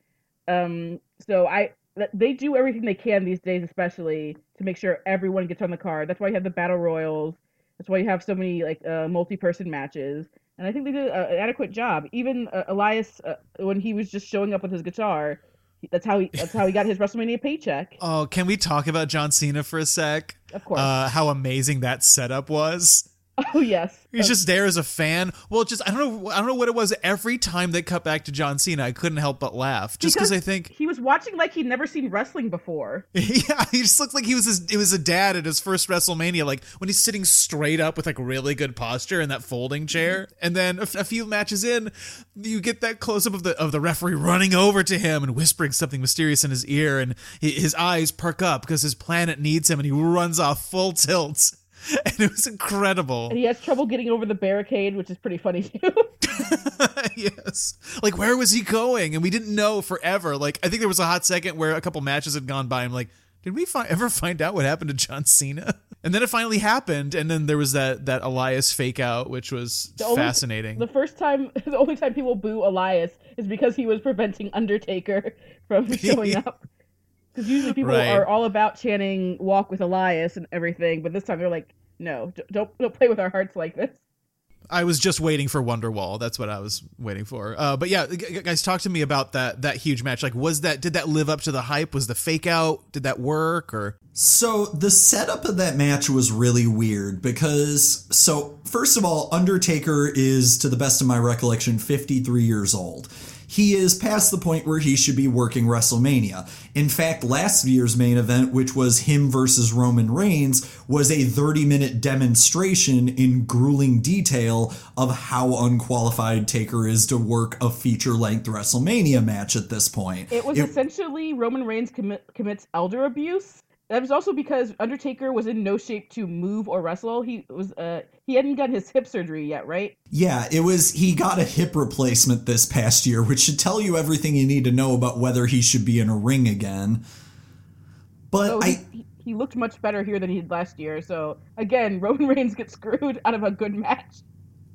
Um, so I they do everything they can these days, especially to make sure everyone gets on the card. That's why you have the battle royals. That's why you have so many like uh, multi-person matches. And I think they did an adequate job. Even uh, Elias, uh, when he was just showing up with his guitar, that's how he that's how he got his WrestleMania paycheck. Oh, can we talk about John Cena for a sec? Of course. Uh, how amazing that setup was. Oh yes. He's just there as a fan. Well, just I don't know. I don't know what it was. Every time they cut back to John Cena, I couldn't help but laugh. Just because I think he was watching like he'd never seen wrestling before. Yeah, he just looked like he was his, it was a dad at his first WrestleMania, like when he's sitting straight up with like really good posture in that folding chair. Mm-hmm. And then a, a few matches in, you get that close up of the of the referee running over to him and whispering something mysterious in his ear, and his eyes perk up because his planet needs him, and he runs off full tilt. And it was incredible. And he has trouble getting over the barricade, which is pretty funny too. yes. Like where was he going? And we didn't know forever. Like I think there was a hot second where a couple matches had gone by. I'm like, did we fi- ever find out what happened to John Cena? And then it finally happened, and then there was that that Elias fake out, which was The only- fascinating. the first time, the only time people boo Elias is because he was preventing Undertaker from showing up. Because usually people Right. are all about chanting "Walk with Elias" and everything, but this time they're like, "No, don't don't play with our hearts like this." I was just waiting for Wonderwall. That's what I was waiting for. Uh, but yeah, g- g- guys, talk to me about that that huge match. Like, was that did that live up to the hype? Was the fake out? Did that work? Or So the setup of that match was really weird because so first of all, Undertaker is to the best of my recollection 53 years old. He is past the point where he should be working WrestleMania. In fact, last year's main event, which was him versus Roman Reigns, was a 30 minute demonstration in grueling detail of how unqualified Taker is to work a feature length WrestleMania match at this point. It was essentially Roman Reigns commi- commits elder abuse. That was also because Undertaker was in no shape to move or wrestle. He was uh he hadn't got his hip surgery yet, right? Yeah, it was. He got a hip replacement this past year, which should tell you everything you need to know about whether he should be in a ring again. But So I, he- he looked much better here than he did last year. So again, Roman Reigns gets screwed out of a good match.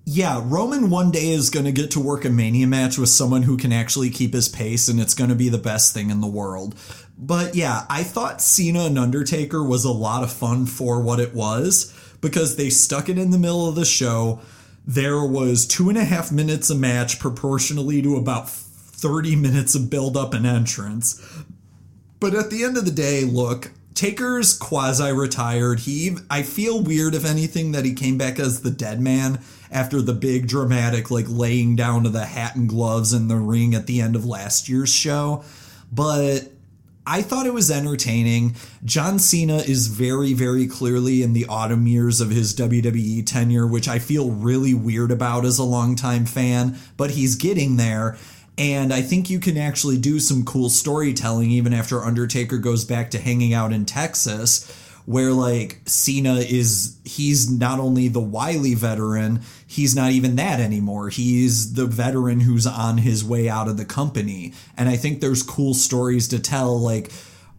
yeah, Roman one day is going to get to work a Mania match with someone who can actually keep his pace, and it's going to be the best thing in the world. But yeah, I thought Cena and Undertaker was a lot of fun for what it was because they stuck it in the middle of the show. There was two and a half minutes a match proportionally to about 30 minutes of build up and entrance. But at the end of the day, look, Taker's quasi retired. He I feel weird if anything that he came back as the dead man after the big dramatic like laying down of the hat and gloves in the ring at the end of last year's show. But I thought it was entertaining. John Cena is very, very clearly in the autumn years of his WWE tenure, which I feel really weird about as a longtime fan, but he's getting there. And I think you can actually do some cool storytelling even after Undertaker goes back to hanging out in Texas, where like Cena is, he's not only the wily veteran, he's not even that anymore. He's the veteran who's on his way out of the company. And I think there's cool stories to tell, like,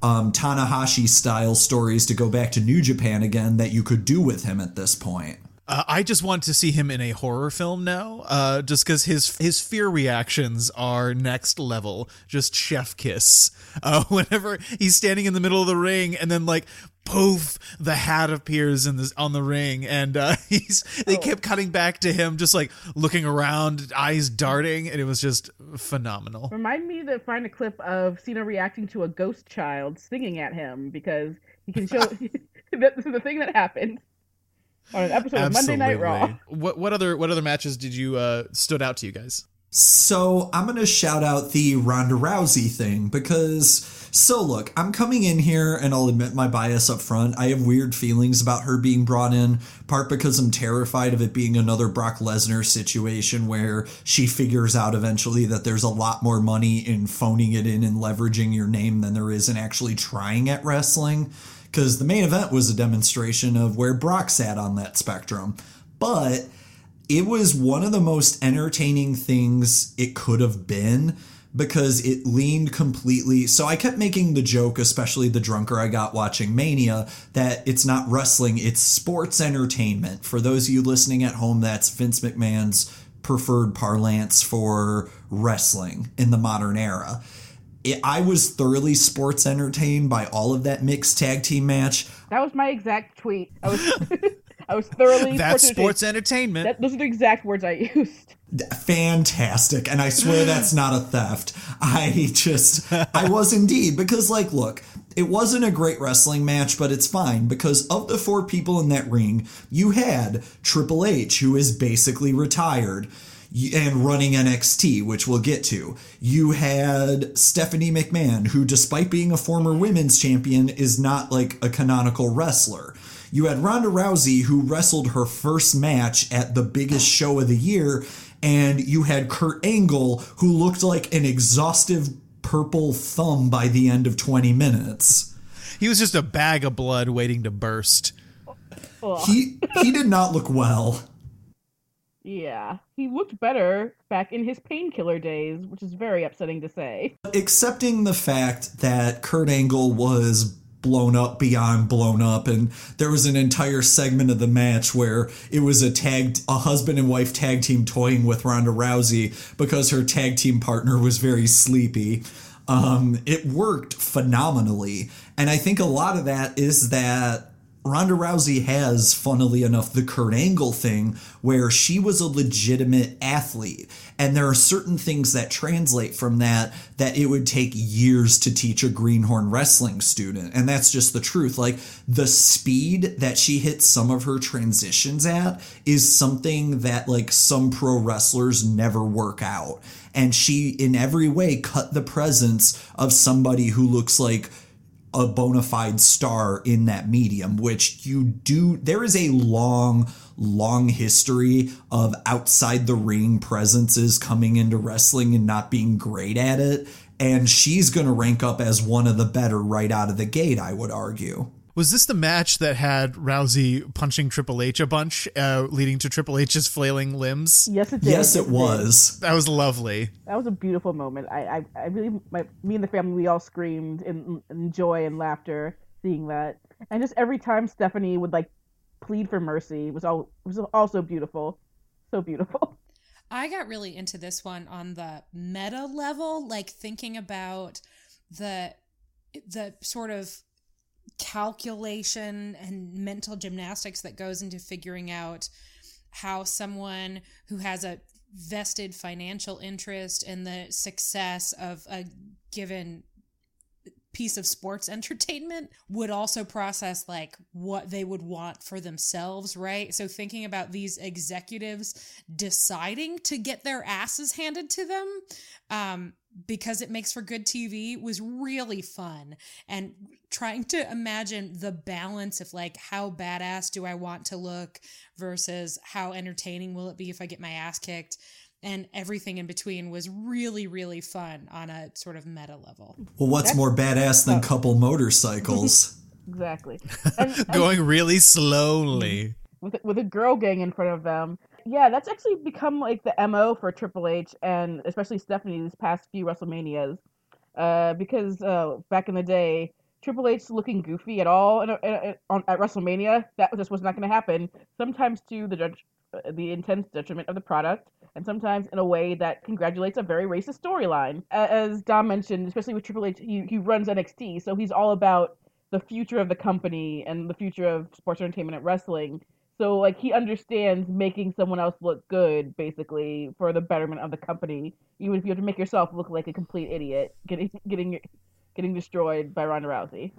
um, Tanahashi style stories to go back to New Japan again that you could do with him at this point. Uh, I just want to see him in a horror film now, uh, just because his his fear reactions are next level. Just chef kiss. Uh, whenever he's standing in the middle of the ring, and then like poof, the hat appears in this on the ring, and uh, he's they Oh. kept cutting back to him, just like looking around, eyes darting, and it was just phenomenal. Remind me to find a clip of Cena reacting to a ghost child singing at him because he can show that this is the thing that happened on an episode of Monday Night Raw. What what other what other matches did you uh stood out to you guys? So I'm going to shout out the Ronda Rousey thing because, so look, I'm coming in here and I'll admit my bias up front. I have weird feelings about her being brought in, part because I'm terrified of it being another Brock Lesnar situation where she figures out eventually that there's a lot more money in phoning it in and leveraging your name than there is in actually trying at wrestling. Because the main event was a demonstration of where Brock sat on that spectrum. But it was one of the most entertaining things it could have been because it leaned completely. So I kept making the joke, especially the drunker I got watching Mania, that it's not wrestling, it's sports entertainment. For those of you listening at home, that's Vince McMahon's preferred parlance for wrestling in the modern era. I was thoroughly sports entertained by all of that mixed tag team match. That was my exact tweet. I was I was thoroughly That's entertained. sports entertainment. That, those are the exact words I used. Fantastic and i swear that's not a theft i just i was indeed because like look it wasn't a great wrestling match but it's fine because of the four people in that ring you had triple h who is basically retired and running NXT, which we'll get to. You had Stephanie McMahon, who, despite being a former women's champion, is not like a canonical wrestler. You had Ronda Rousey, who wrestled her first match at the biggest show of the year, and you had Kurt Angle, who looked like an exhaustive purple thumb by the end of 20 minutes. he was just a bag of blood waiting to burst. Ugh. He he did not look well. Yeah, he looked better back in his painkiller days, which is very upsetting to say. accepting the fact that Kurt Angle was blown up beyond blown up. And there was an entire segment of the match where it was a tag a husband and wife tag team toying with Ronda Rousey because her tag team partner was very sleepy. Um it worked phenomenally. And I think a lot of that is that Ronda Rousey has, funnily enough, the Kurt Angle thing where she was a legitimate athlete. And there are certain things that translate from that that it would take years to teach a greenhorn wrestling student. And that's just the truth. Like the speed that she hits some of her transitions at is something that like some pro wrestlers never work out. And she, in every way, cut the presence of somebody who looks like a bona fide star in that medium, which you do. There is a long, long history of outside the ring presences coming into wrestling and not being great at it. And she's going to rank up as one of the better right out of the gate, I would argue. Was this the match that had Rousey punching Triple H a bunch, uh, leading to Triple H's flailing limbs? Yes, it did. Yes, it was. That was lovely. That was a beautiful moment. I, I, I really, my, me and the family, we all screamed in, in joy and laughter seeing that. And just every time Stephanie would like plead for mercy was all was also beautiful, so beautiful. I got really into this one on the meta level, like thinking about the the sort of calculation and mental gymnastics that goes into figuring out how someone who has a vested financial interest in the success of a given piece of sports entertainment would also process like what they would want for themselves, right? So thinking about these executives deciding to get their asses handed to them um because it makes for good TV was really fun and trying to imagine the balance of like how badass do I want to look versus how entertaining will it be if I get my ass kicked and everything in between was really really fun on a sort of meta level. Well, what's more badass than couple motorcycles? Exactly. And, and Going really slowly. with with a girl gang in front of them. Yeah, that's actually become like the mo for Triple H and especially Stephanie these past few WrestleManias, uh, because uh, back in the day Triple H looking goofy at all in a, in a, on, at WrestleMania. That just was not going to happen. Sometimes to the judge, the intense detriment of the product, and sometimes in a way that congratulates a very racist storyline. As Dom mentioned, especially with Triple H, he, he runs NXT, so he's all about the future of the company and the future of sports entertainment and wrestling. So like he understands making someone else look good, basically for the betterment of the company, even if you have to make yourself look like a complete idiot, getting getting getting destroyed by Ronda Rousey.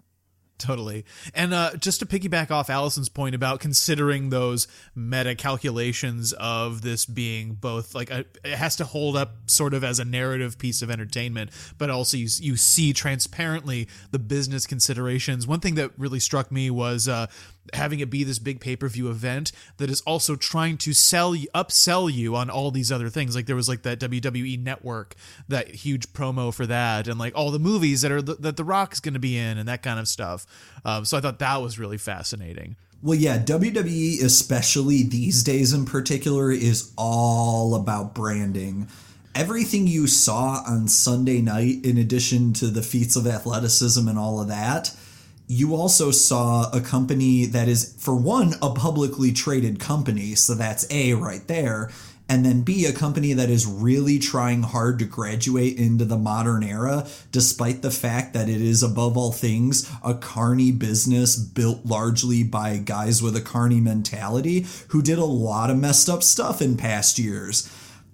Totally. And uh, just to piggyback off Allison's point about considering those meta calculations of this being both like a, it has to hold up sort of as a narrative piece of entertainment, but also you, you see transparently the business considerations. One thing that really struck me was uh, having it be this big pay-per-view event that is also trying to sell upsell you on all these other things. Like there was like that WWE network that huge promo for that and like all the movies that are that the rock's going to be in and that kind of stuff. Um, so I thought that was really fascinating. Well, yeah, WWE, especially these days in particular, is all about branding. Everything you saw on Sunday night, in addition to the feats of athleticism and all of that, you also saw a company that is, for one, a publicly traded company. So that's A right there. And then B, a company that is really trying hard to graduate into the modern era, despite the fact that it is, above all things, a carny business built largely by guys with a carny mentality who did a lot of messed up stuff in past years.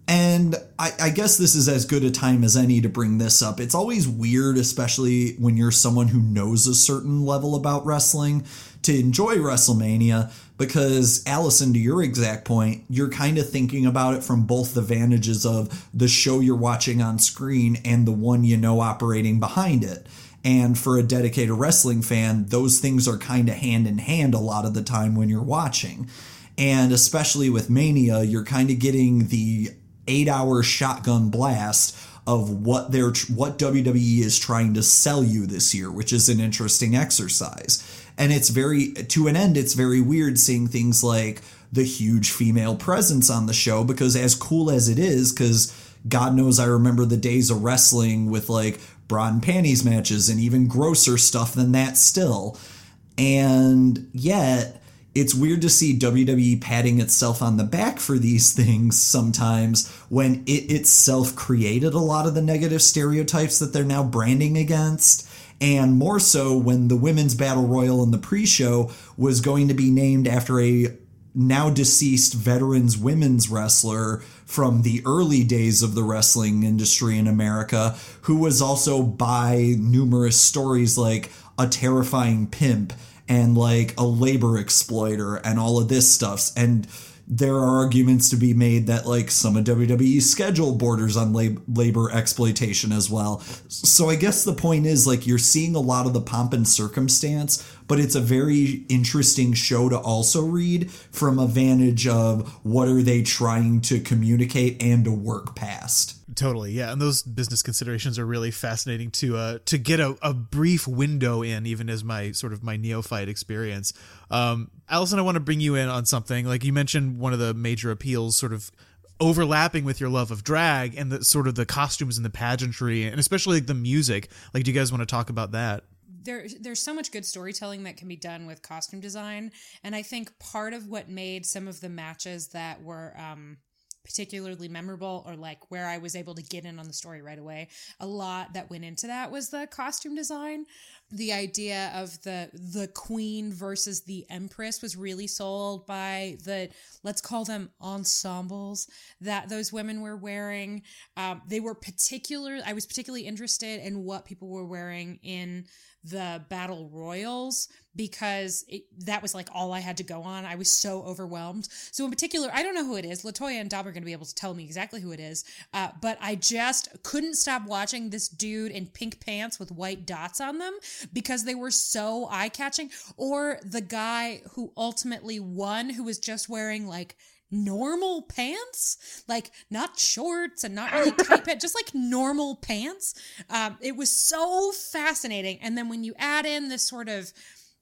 And I, I, guess this is as good a time as any to bring this up. It's always weird, especially when you're someone who knows a certain level about wrestling, to enjoy WrestleMania because, Allison, to your exact point, you're kind of thinking about it from both the vantages of the show you're watching on screen and the one you know operating behind it. And for a dedicated wrestling fan, those things are kind of hand in hand a lot of the time when you're watching. And especially with Mania, you're kind of getting the eight hour shotgun blast of what they're what WWE is trying to sell you this year, which is an interesting exercise. And it's very to an end, it's very weird seeing things like the huge female presence on the show because as cool as it is, because God knows I remember the days of wrestling with like bra and panties matches and even grosser stuff than that still. And yet it's weird to see WWE patting itself on the back for these things sometimes when it itself created a lot of the negative stereotypes that they're now branding against. And more so when the women's battle royal in the pre show was going to be named after a now deceased veterans women's wrestler from the early days of the wrestling industry in America, who was also by numerous stories like a terrifying pimp and like a labor exploiter and all of this stuff. And there are arguments to be made that like some of WWE's schedule borders on lab- labor exploitation as well. So I guess the point is like you're seeing a lot of the pomp and circumstance, but it's a very interesting show to also read from a vantage of what are they trying to communicate and to work past. Totally, yeah, and those business considerations are really fascinating to uh to get a, a brief window in, even as my sort of my neophyte experience. Um, Allison, I want to bring you in on something. Like you mentioned, one of the major appeals, sort of overlapping with your love of drag and the sort of the costumes and the pageantry, and especially like the music. Like, do you guys want to talk about that? there there's so much good storytelling that can be done with costume design and i think part of what made some of the matches that were um, particularly memorable or like where I was able to get in on the story right away. A lot that went into that was the costume design. The idea of the the queen versus the empress was really sold by the let's call them ensembles that those women were wearing. Um, they were particular. I was particularly interested in what people were wearing in the battle royals because it, that was like all I had to go on. I was so overwhelmed. So in particular, I don't know who it is. Latoya and Dom are going to be able to tell me exactly who it is. Uh, but I just couldn't stop watching this dude in pink pants with white dots on them because they were so eye catching. Or the guy who ultimately won, who was just wearing like normal pants, like not shorts and not really tight pants, just like normal pants. Um, it was so fascinating. And then when you add in this sort of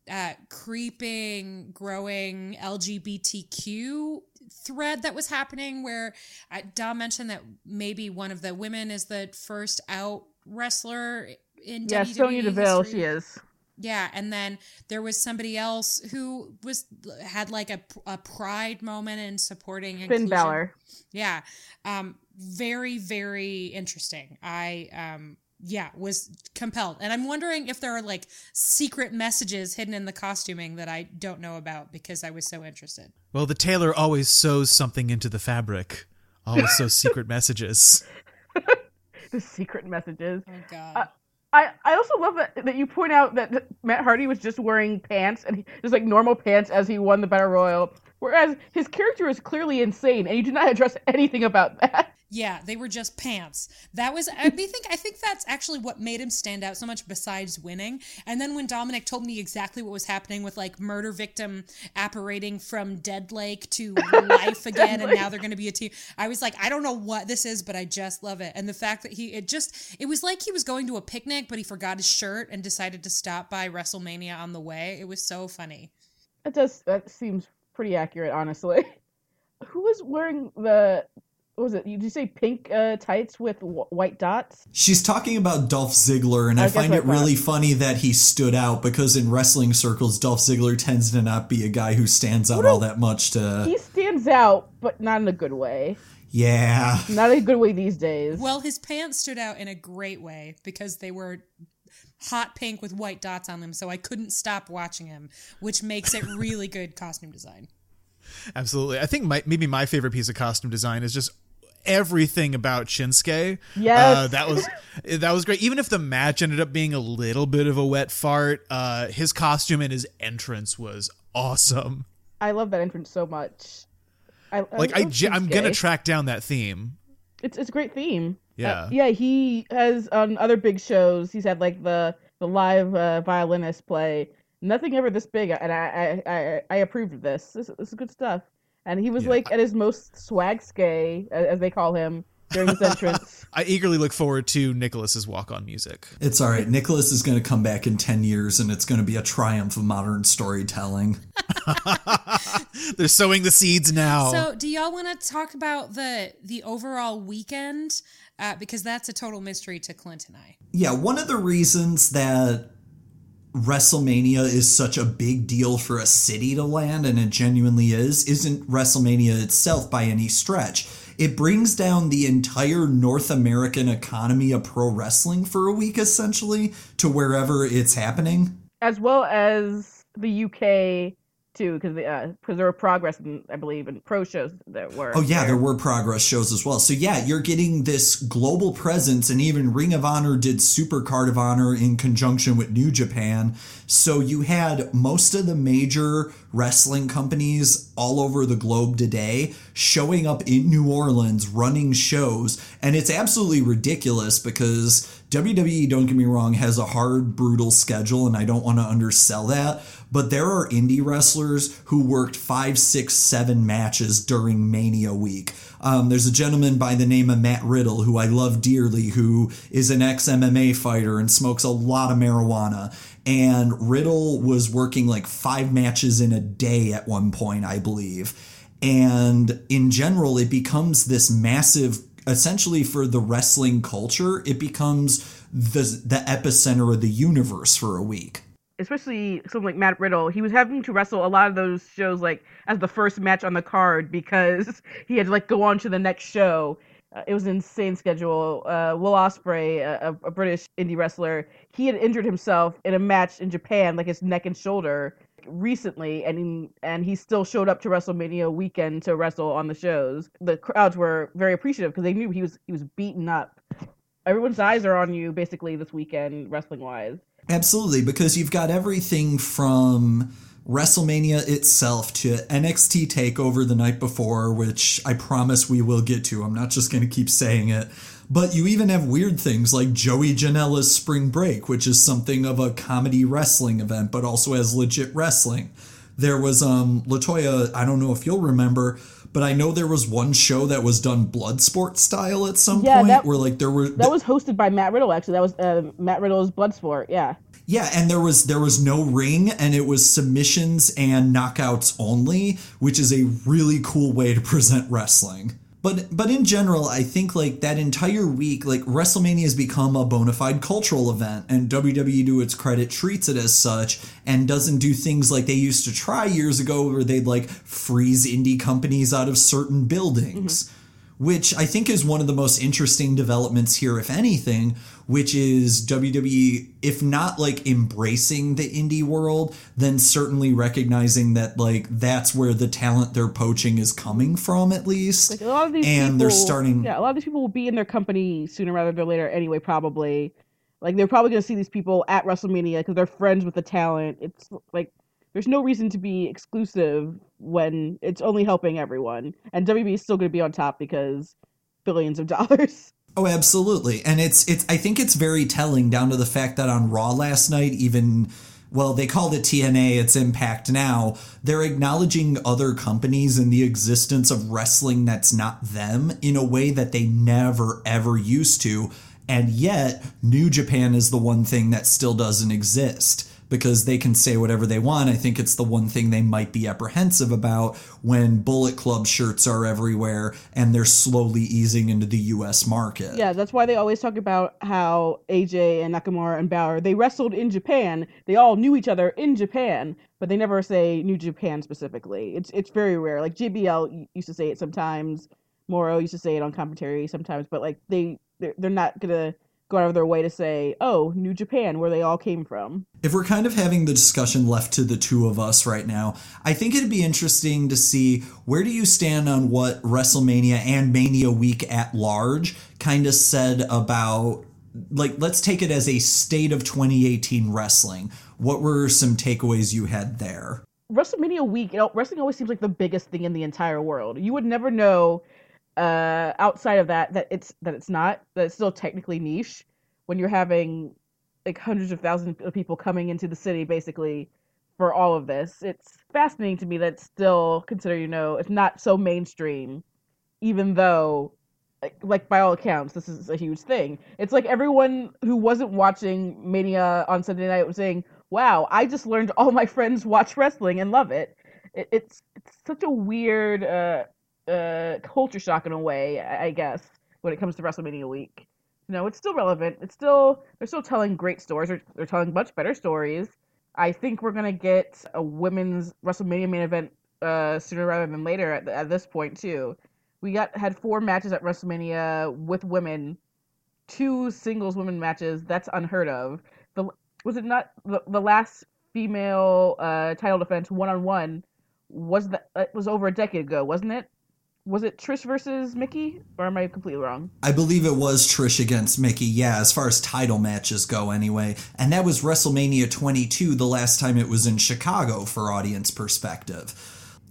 uh, creeping, growing LGBTQ thread that was happening, where uh, Dom mentioned that maybe one of the women is the first out wrestler in yeah, WWE Sonya Deville, she is. Yeah, and then there was somebody else who was had like a, a pride moment in supporting Finn inclusion. Balor. Yeah, um, very very interesting. I um, yeah was compelled, and I'm wondering if there are like secret messages hidden in the costuming that I don't know about because I was so interested. Well, the tailor always sews something into the fabric. Always sews secret messages. The secret messages. Oh God. Uh, I, I also love that, that you point out that Matt Hardy was just wearing pants and he, just like normal pants as he won the Battle Royal, whereas his character is clearly insane and you do not address anything about that. Yeah, they were just pants. That was I think I think that's actually what made him stand out so much besides winning. And then when Dominic told me exactly what was happening with like murder victim apparating from Dead Lake to life again and now they're going to be a team. I was like, I don't know what this is, but I just love it. And the fact that he it just it was like he was going to a picnic but he forgot his shirt and decided to stop by WrestleMania on the way. It was so funny. That does that seems pretty accurate, honestly. Who was wearing the what was it? Did you say pink uh, tights with w- white dots? She's talking about Dolph Ziggler, and I, I guess find I it really funny that he stood out because in wrestling circles, Dolph Ziggler tends to not be a guy who stands out What all a- that much to. He stands out, but not in a good way. Yeah. Not in a good way these days. Well, his pants stood out in a great way because they were hot pink with white dots on them, so I couldn't stop watching him, which makes it really good costume design. Absolutely. I think my, maybe my favorite piece of costume design is just everything about Shinsuke. Yes. Uh, that was that was great. Even if the match ended up being a little bit of a wet fart, uh, his costume and his entrance was awesome. I love that entrance so much. I, Like I, love j- I'm gonna track down that theme. It's it's a great theme. Yeah. Uh, yeah. He has on other big shows. He's had like the the live uh, violinist play. Nothing ever this big, and I I I, I approved of this. this. This is good stuff. And he was Yeah. like at his most swag skay, as they call him, during his entrance. I eagerly look forward to Nicholas's walk on music. It's all right. Nicholas is going to come back in 10 years and it's going to be a triumph of modern storytelling. They're sowing the seeds now. So, do y'all want to talk about the the overall weekend? Uh, because that's a total mystery to Clint and I. Yeah, one of the reasons that WrestleMania is such a big deal for a city to land, and it genuinely is, isn't WrestleMania itself by any stretch. It brings down the entire North American economy of pro wrestling for a week, essentially, to wherever it's happening. as well as the UK too, because because uh, there were progress, in, I believe, in pro shows that were. Oh yeah, there were progress shows as well. So yeah, you're getting this global presence, and even Ring of Honor did Super Card of Honor in conjunction with New Japan. So you had most of the major wrestling companies all over the globe today showing up in New Orleans running shows, and it's absolutely ridiculous because WWE, don't get me wrong, has a hard, brutal schedule, and I don't want to undersell that. But there are indie wrestlers who worked five, six, seven matches during Mania week. Um, there's a gentleman by the name of Matt Riddle, who I love dearly, who is an ex MMA fighter and smokes a lot of marijuana. And Riddle was working like five matches in a day at one point, I believe. And in general, it becomes this massive, essentially for the wrestling culture, it becomes the, the epicenter of the universe for a week. especially someone like Matt Riddle, he was having to wrestle a lot of those shows like as the first match on the card because he had to like go on to the next show. Uh, it was an insane schedule. Uh, Will Ospreay, a, a British indie wrestler, he had injured himself in a match in Japan, like his neck and shoulder, recently, and he, and he still showed up to WrestleMania weekend to wrestle on the shows. The crowds were very appreciative because they knew he was he was beaten up. Everyone's eyes are on you basically this weekend, wrestling wise. Absolutely, because you've got everything from WrestleMania itself to NXT TakeOver the night before, which I promise we will get to. I'm not just going to keep saying it. But you even have weird things like Joey Janela's Spring Break, which is something of a comedy wrestling event, but also has legit wrestling. There was um Latoya, I don't know if you'll remember, but I know there was one show that was done blood sport style at some Yeah, point that- where like there were That was hosted by Matt Riddle. Actually, that was uh, Matt Riddle's Bloodsport. Yeah, Yeah, and there was there was no ring and it was submissions and knockouts only, which is a really cool way to present wrestling. But but in general, I think like that entire week, like WrestleMania has become a bona fide cultural event, and WWE, to its credit, treats it as such and doesn't do things like they used to try years ago, where they'd like freeze indie companies out of certain buildings. Mm-hmm. Which I think is one of the most interesting developments here, if anything, which is WWE, if not like embracing the indie world, then certainly recognizing that like that's where the talent they're poaching is coming from, at least. Like a lot of these and people, they're starting. Yeah, a lot of these people will be in their company sooner rather than later anyway. Probably, like they're probably going to see these people at WrestleMania because they're friends with the talent. It's like there's no reason to be exclusive when it's only helping everyone, and WWE is still going to be on top because billions of dollars. Oh, absolutely. And it's it's I think it's very telling down to the fact that on Raw last night, even well, they called it TNA, it's Impact now. They're acknowledging other companies and the existence of wrestling that's not them in a way that they never ever used to. And yet, New Japan is the one thing that still doesn't exist because they can say whatever they want. I think it's the one thing they might be apprehensive about when Bullet Club shirts are everywhere and they're slowly easing into the US market. Yeah, that's why they always talk about how AJ and Nakamura and Balor they wrestled in Japan. They all knew each other in Japan, but they never say New Japan specifically. It's it's very rare. Like JBL used to say it sometimes. Mauro used to say it on commentary sometimes, but like they they're, they're not gonna go out of their way to say, "Oh, New Japan, where they all came from." If we're kind of having the discussion left to the two of us right now, I think it'd be interesting to see where do you stand on what WrestleMania and Mania week at large kind of said about like let's take it as a state of 2018 wrestling. What were some takeaways you had there? WrestleMania week, you know, wrestling always seems like the biggest thing in the entire world. You would never know uh outside of that that it's that it's not that it's still technically niche when you're having like hundreds of thousands of people coming into the city basically for all of this it's fascinating to me that it's still considered you know it's not so mainstream even though like, like by all accounts this is a huge thing. It's like everyone who wasn't watching mania on sunday night was saying wow i just learned all my friends watch wrestling and love it, it it's it's such a weird uh uh culture shock in a way, I guess, when it comes to WrestleMania week. You know, it's still relevant. It's still they're still telling great stories. They're, they're telling much better stories. I think we're gonna get a women's WrestleMania main event uh, sooner rather than later at, at this point too. We got had four matches at WrestleMania with women, two singles women matches. That's unheard of. The was it not the, the last female uh, title defense one on one was that it was over a decade ago, wasn't it? Was it Trish versus Mickie, or am I completely wrong? I believe it was Trish against Mickie, yeah, as far as title matches go, anyway. And that was WrestleMania 22, the last time it was in Chicago for audience perspective.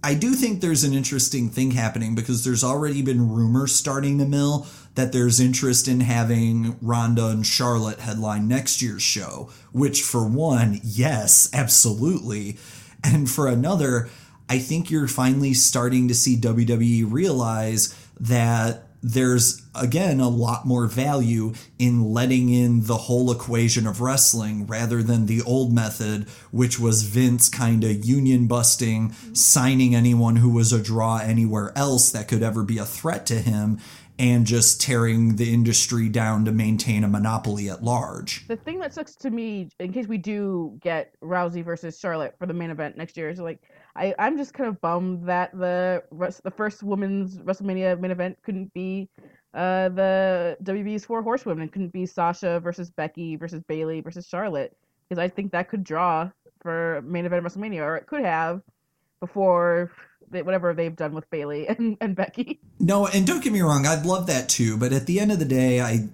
I do think there's an interesting thing happening because there's already been rumors starting to mill that there's interest in having Ronda and Charlotte headline next year's show, which, for one, yes, absolutely. And for another, I think you're finally starting to see WWE realize that there's again a lot more value in letting in the whole equation of wrestling rather than the old method, which was Vince kind of union busting, signing anyone who was a draw anywhere else that could ever be a threat to him, and just tearing the industry down to maintain a monopoly at large. The thing that sucks to me, in case we do get Rousey versus Charlotte for the main event next year, is like I I'm just kind of bummed that the the first women's WrestleMania main event couldn't be uh the WWE's four horsewomen. It couldn't be Sasha versus Becky versus Bayley versus Charlotte because I think that could draw for main event WrestleMania, or it could have before they, whatever they've done with Bayley and, and Becky. No, and don't get me wrong, I'd love that too, but at the end of the day, I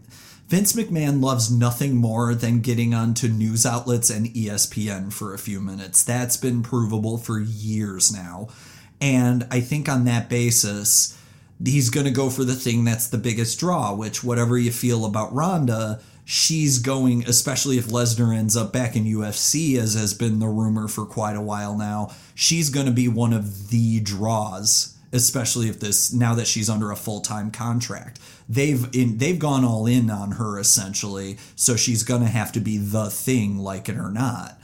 Vince McMahon loves nothing more than getting onto news outlets and ESPN for a few minutes. That's been provable for years now. And I think on that basis, he's going to go for the thing that's the biggest draw, which, whatever you feel about Ronda, she's going, especially if Lesnar ends up back in UFC, as has been the rumor for quite a while now, she's going to be one of the draws especially if this now that she's under a full-time contract they've in they've gone all in on her essentially so she's going to have to be the thing like it or not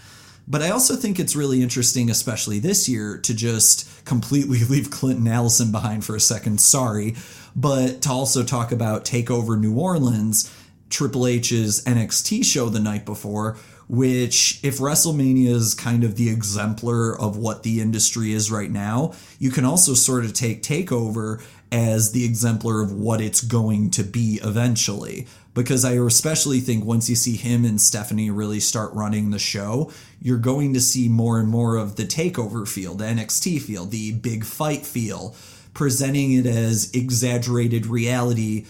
But I also think it's really interesting, especially this year, to just completely leave Clint and Allison behind for a second. Sorry. But to also talk about Takeover New Orleans, Triple H's NXT show the night before, which, if WrestleMania is kind of the exemplar of what the industry is right now, you can also sort of take Takeover as the exemplar of what it's going to be eventually. Because I especially think once you see him and Stephanie really start running the show, you're going to see more and more of the takeover feel, the NXT feel, the big fight feel, presenting it as exaggerated reality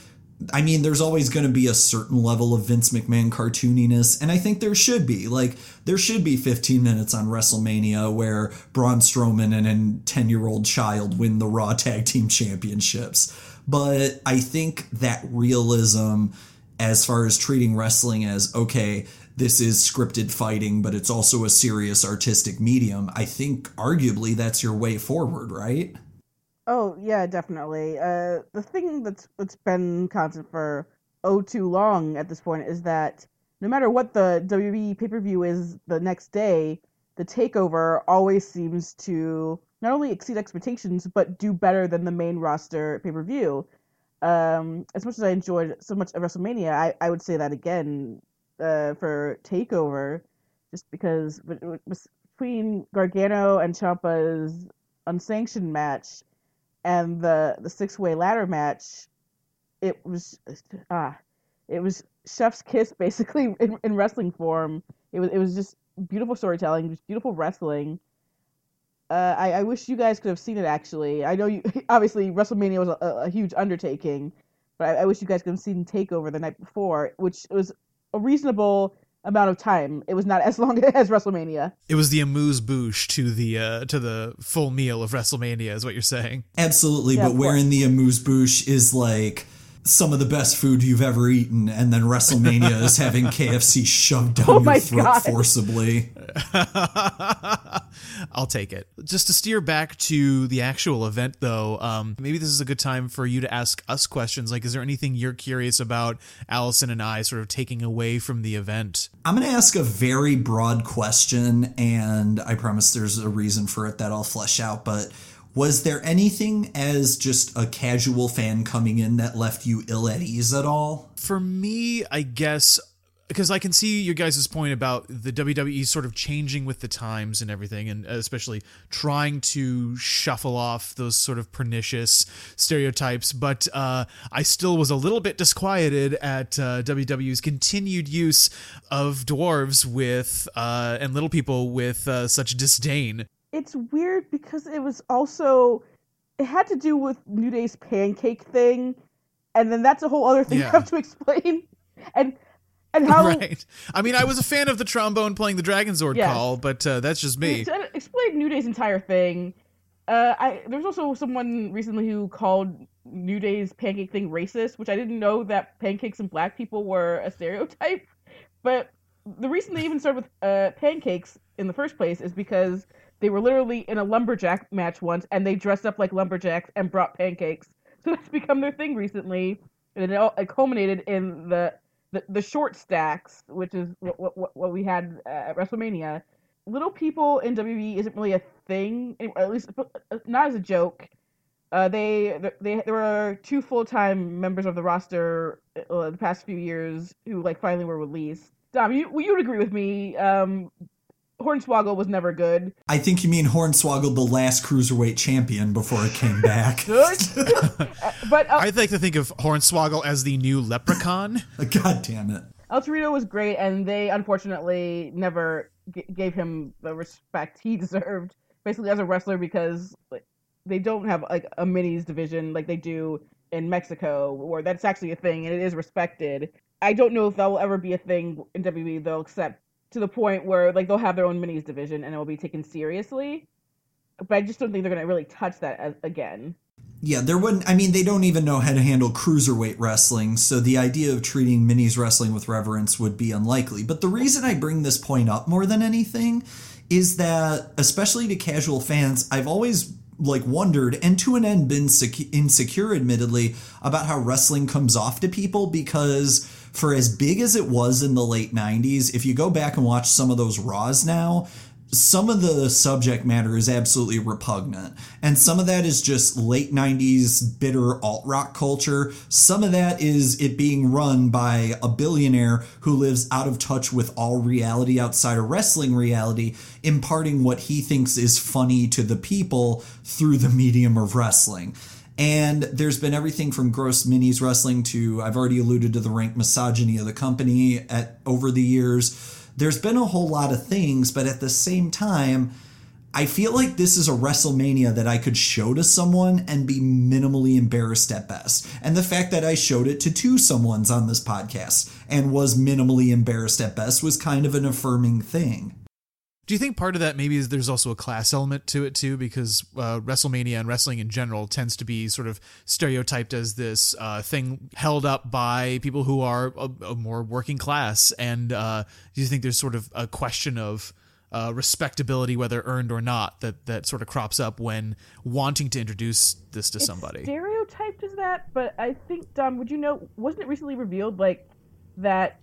I mean, there's always going to be a certain level of Vince McMahon cartooniness, and I think there should be. Like, there should be 15 minutes on WrestleMania where Braun Strowman and a 10 year old child win the Raw Tag Team Championships. But I think that realism, as far as treating wrestling as, okay, this is scripted fighting, but it's also a serious artistic medium, I think arguably that's your way forward, right? Oh yeah, definitely. Uh, the thing that's that's been constant for oh too long at this point is that no matter what the WWE pay per view is the next day, the takeover always seems to not only exceed expectations but do better than the main roster pay per view. Um, as much as I enjoyed so much of WrestleMania, I, I would say that again uh, for Takeover, just because between Gargano and Ciampa's unsanctioned match and the the six way ladder match, it was ah, it was chef's kiss basically in, in wrestling form. It was it was just beautiful storytelling, just beautiful wrestling. Uh, I, I wish you guys could have seen it. Actually, I know you obviously WrestleMania was a, a huge undertaking, but I, I, wish you guys could have seen Takeover the night before, which was a reasonable amount of time. It was not as long as WrestleMania. It was the amuse bouche to the uh, to the full meal of WrestleMania, is what you're saying. Absolutely, yeah, but wherein the amuse bouche is like some of the best food you've ever eaten, and then WrestleMania is having KFC shoved down oh your throat God. forcibly. I'll take it. Just to steer back to the actual event, though, um, maybe this is a good time for you to ask us questions. Like, is there anything you're curious about Allison and I sort of taking away from the event? I'm going to ask a very broad question, and I promise there's a reason for it that I'll flesh out, but was there anything as just a casual fan coming in that left you ill at ease at all? For me, I guess because I can see your guys' point about the WWE sort of changing with the times and everything, and especially trying to shuffle off those sort of pernicious stereotypes. But uh, I still was a little bit disquieted at uh, WWE's continued use of dwarves with uh, and little people with uh, such disdain it's weird because it was also it had to do with New Day's pancake thing, and then that's a whole other thing yeah. you have to explain. And and how right. I mean, I was a fan of the trombone playing the Dragonzord yes. call, but uh, that's just me. To explain New Day's entire thing, uh, I there's also someone recently who called New Day's pancake thing racist, which I didn't know that pancakes and black people were a stereotype. But the reason they even started with uh, pancakes in the first place is because they were literally in a lumberjack match once, and they dressed up like lumberjacks and brought pancakes. So that's become their thing recently, and it, all, it culminated in the, the, the short stacks, which is what what, what we had at WrestleMania. Little people in WWE isn't really a thing, at least not as a joke. Uh, they, they there were two full time members of the roster uh, the past few years who like finally were released. Dom, you you would agree with me. Um, Hornswoggle was never good. I think you mean Hornswoggle, the last cruiserweight champion before it came back. good, but uh, I like to think of Hornswoggle as the new Leprechaun. God damn it! El Torito was great, and they unfortunately never g- gave him the respect he deserved, basically as a wrestler, because like, they don't have like a minis division like they do in Mexico, where that's actually a thing and it is respected. I don't know if that will ever be a thing in WWE. They'll accept to the point where like they'll have their own minis division and it will be taken seriously. But I just don't think they're going to really touch that as, again. Yeah, there wouldn't. I mean, they don't even know how to handle cruiserweight wrestling, so the idea of treating minis wrestling with reverence would be unlikely. But the reason I bring this point up more than anything is that, especially to casual fans, I've always like wondered and to an end been insecure admittedly about how wrestling comes off to people because for as big as it was in the late 90s, if you go back and watch some of those Raws now, some of the subject matter is absolutely repugnant. And some of that is just late 90s bitter alt rock culture. Some of that is it being run by a billionaire who lives out of touch with all reality outside of wrestling reality, imparting what he thinks is funny to the people through the medium of wrestling. And there's been everything from gross minis wrestling to I've already alluded to the rank misogyny of the company at over the years there's been a whole lot of things, but at the same time, I feel like this is a WrestleMania that I could show to someone and be minimally embarrassed at best. And the fact that I showed it to two someones on this podcast and was minimally embarrassed at best was kind of an affirming thing. Do you think part of that maybe is there's also a class element to it too? Because uh, WrestleMania and wrestling in general tends to be sort of stereotyped as this uh, thing held up by people who are a, a more working class. And uh, do you think there's sort of a question of uh, respectability, whether earned or not, that that sort of crops up when wanting to introduce this to it's somebody? Stereotyped as that, but I think Don, would you know? Wasn't it recently revealed like that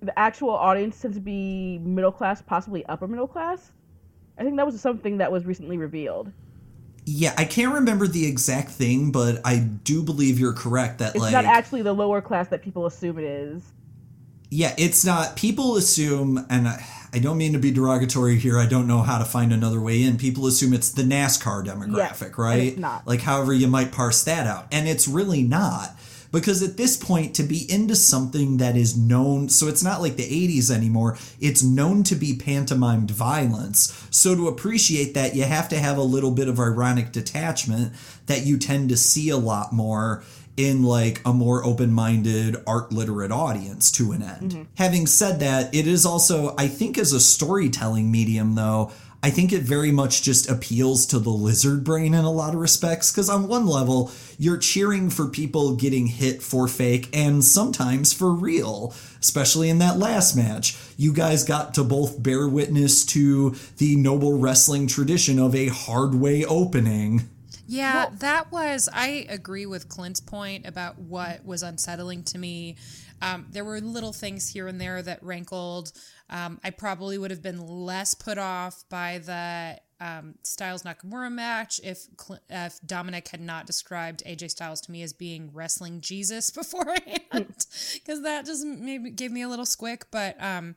the actual audience tends to be middle class, possibly upper middle class. I think that was something that was recently revealed. Yeah, I can't remember the exact thing, but I do believe you're correct that like it's like not actually the lower class that people assume it is. Yeah, it's not. People assume, and I, I don't mean to be derogatory here. I don't know how to find another way in. People assume it's the NASCAR demographic, yes, right? it's not. Like, however you might parse that out, and it's really not because at this point to be into something that is known so it's not like the 80s anymore it's known to be pantomimed violence so to appreciate that you have to have a little bit of ironic detachment that you tend to see a lot more in like a more open-minded art literate audience to an end. Mm-hmm. Having said that, it is also I think as a storytelling medium though, I think it very much just appeals to the lizard brain in a lot of respects. Because on one level, you're cheering for people getting hit for fake and sometimes for real, especially in that last match. You guys got to both bear witness to the noble wrestling tradition of a hard way opening. Yeah, well, that was. I agree with Clint's point about what was unsettling to me. Um, there were little things here and there that rankled. Um, I probably would have been less put off by the um, Styles Nakamura match if if Dominic had not described AJ Styles to me as being wrestling Jesus beforehand, because that just maybe gave me a little squick. But um,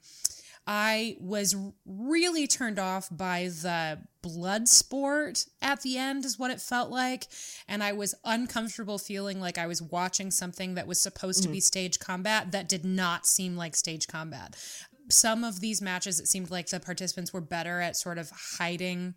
I was really turned off by the blood sport at the end, is what it felt like. And I was uncomfortable feeling like I was watching something that was supposed mm-hmm. to be stage combat that did not seem like stage combat some of these matches, it seemed like the participants were better at sort of hiding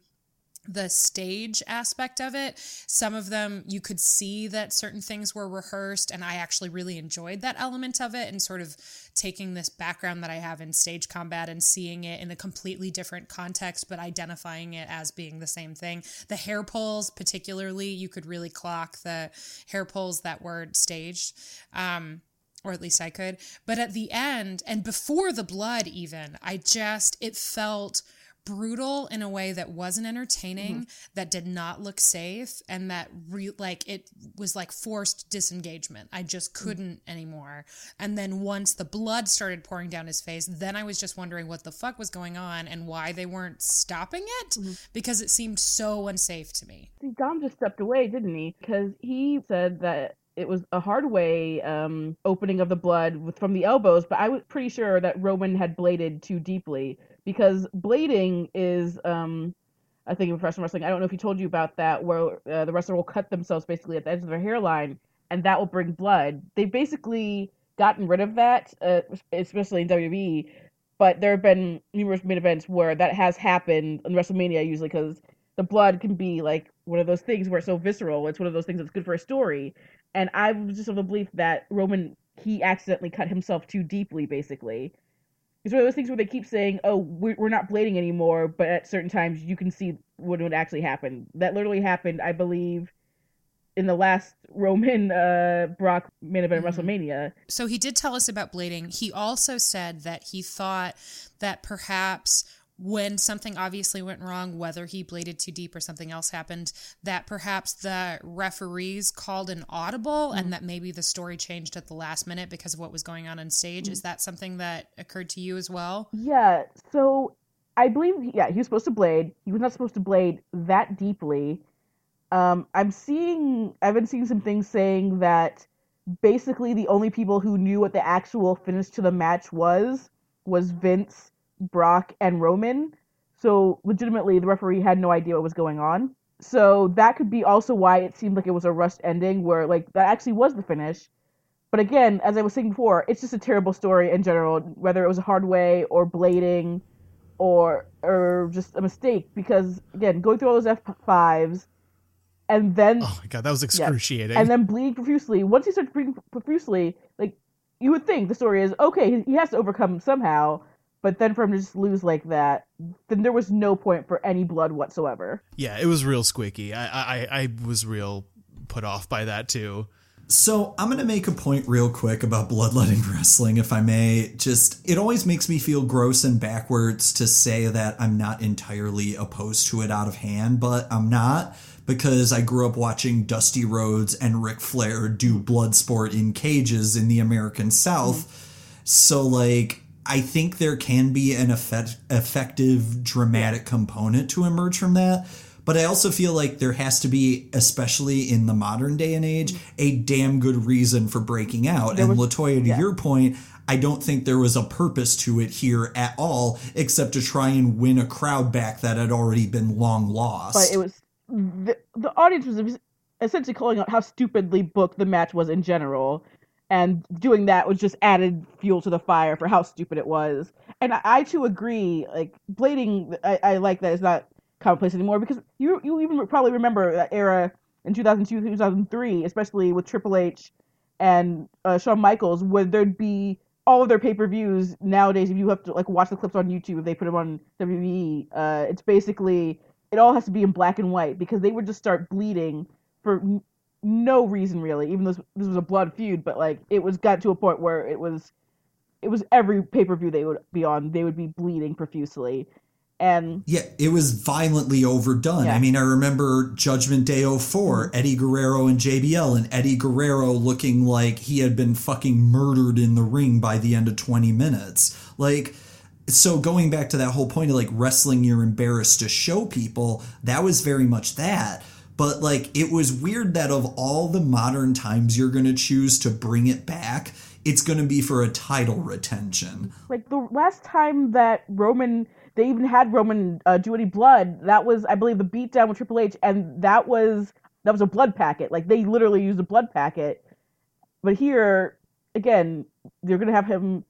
the stage aspect of it. Some of them you could see that certain things were rehearsed, and I actually really enjoyed that element of it and sort of taking this background that I have in stage combat and seeing it in a completely different context, but identifying it as being the same thing. The hair pulls, particularly, you could really clock the hair pulls that were staged. Um, or at least I could. But at the end and before the blood, even, I just, it felt brutal in a way that wasn't entertaining, mm-hmm. that did not look safe, and that re- like it was like forced disengagement. I just mm. couldn't mm-hmm. anymore. And then once the blood started pouring down his face, then I was just wondering what the fuck was going on and why they weren't stopping it mm-hmm. because it seemed so unsafe to me. Dom just stepped away, didn't he? Because he said that it was a hard way um, opening of the blood with, from the elbows, but I was pretty sure that Roman had bladed too deeply because blading is, um, I think in professional wrestling, I don't know if he told you about that, where uh, the wrestler will cut themselves basically at the edge of their hairline, and that will bring blood. They've basically gotten rid of that, uh, especially in WWE. But there have been numerous main events where that has happened in WrestleMania, usually because the blood can be like one of those things where it's so visceral. It's one of those things that's good for a story. And I was just of the belief that Roman he accidentally cut himself too deeply, basically. It's one of those things where they keep saying, "Oh, we're not blading anymore," but at certain times you can see what would actually happen. That literally happened, I believe, in the last Roman uh, Brock main event mm-hmm. WrestleMania. So he did tell us about blading. He also said that he thought that perhaps when something obviously went wrong, whether he bladed too deep or something else happened, that perhaps the referees called an audible Mm-hmm. and that maybe the story changed at the last minute because of what was going on on stage. Mm-hmm. Is that something that occurred to you as well? Yeah, so I believe yeah, he was supposed to blade. He was not supposed to blade that deeply. Um, I'm seeing I've been seeing some things saying that basically the only people who knew what the actual finish to the match was was Vince, Brock, and Roman. So legitimately the referee had no idea what was going on. So that could be also why it seemed like it was a rushed ending where like that actually was the finish. But again, as I was saying before, it's just a terrible story in general, whether it was a hard way or blading or or just a mistake. Because again, going through all those F fives and then Oh my god, that was excruciating. and then bleeding profusely. Once he starts bleeding profusely, like you would think the story is okay, he has to overcome somehow. But then for him to just lose like that, then there was no point for any blood whatsoever. yeah, it was real squeaky. I, I I was real put off by that too. So I'm going to make a point real quick about bloodletting wrestling, if I may. Just, it always makes me feel gross and backwards to say that I'm not entirely opposed to it out of hand, but I'm not because I grew up watching Dusty Rhodes and Ric Flair do blood sport in cages in the American South. Mm-hmm. So, like, I think there can be an effect, effective dramatic component to emerge from that. But I also feel like there has to be, especially in the modern day and age, mm-hmm. a damn good reason for breaking out. and was- Latoya, to yeah. your point, I don't think there was a purpose to it here at all, except to try and win a crowd back that had already been long lost. But it was the, the audience was essentially calling out how stupidly booked the match was in general, and doing that was just added fuel to the fire for how stupid it was. And I, I too agree. Like blading, I, I like that it's not commonplace anymore because you you even probably remember that era in 2002 2003, especially with Triple H and uh, Shawn Michaels, where there'd be all of their pay per views nowadays. If you have to like watch the clips on YouTube, if they put them on WWE, uh, it's basically it all has to be in black and white because they would just start bleeding for no reason really. Even though this, this was a blood feud, but like it was got to a point where it was it was every pay per view they would be on, they would be bleeding profusely, and Yeah, it was violently overdone. Yeah. I mean, I remember Judgment Day 4, mm-hmm. Eddie Guerrero and JBL, and Eddie Guerrero looking like he had been fucking murdered in the ring by the end of 20 minutes. Like, so going back to that whole point of like wrestling, you're embarrassed to show people, that was very much that. But like, it was weird that of all the modern times you're going to choose to bring it back, it's going to be for a title retention. like the last time that Roman they even had Roman uh, do any blood, that was I believe the beatdown with Triple H, and that was that was a blood packet. Like they literally used a blood packet. But here again, they're gonna have him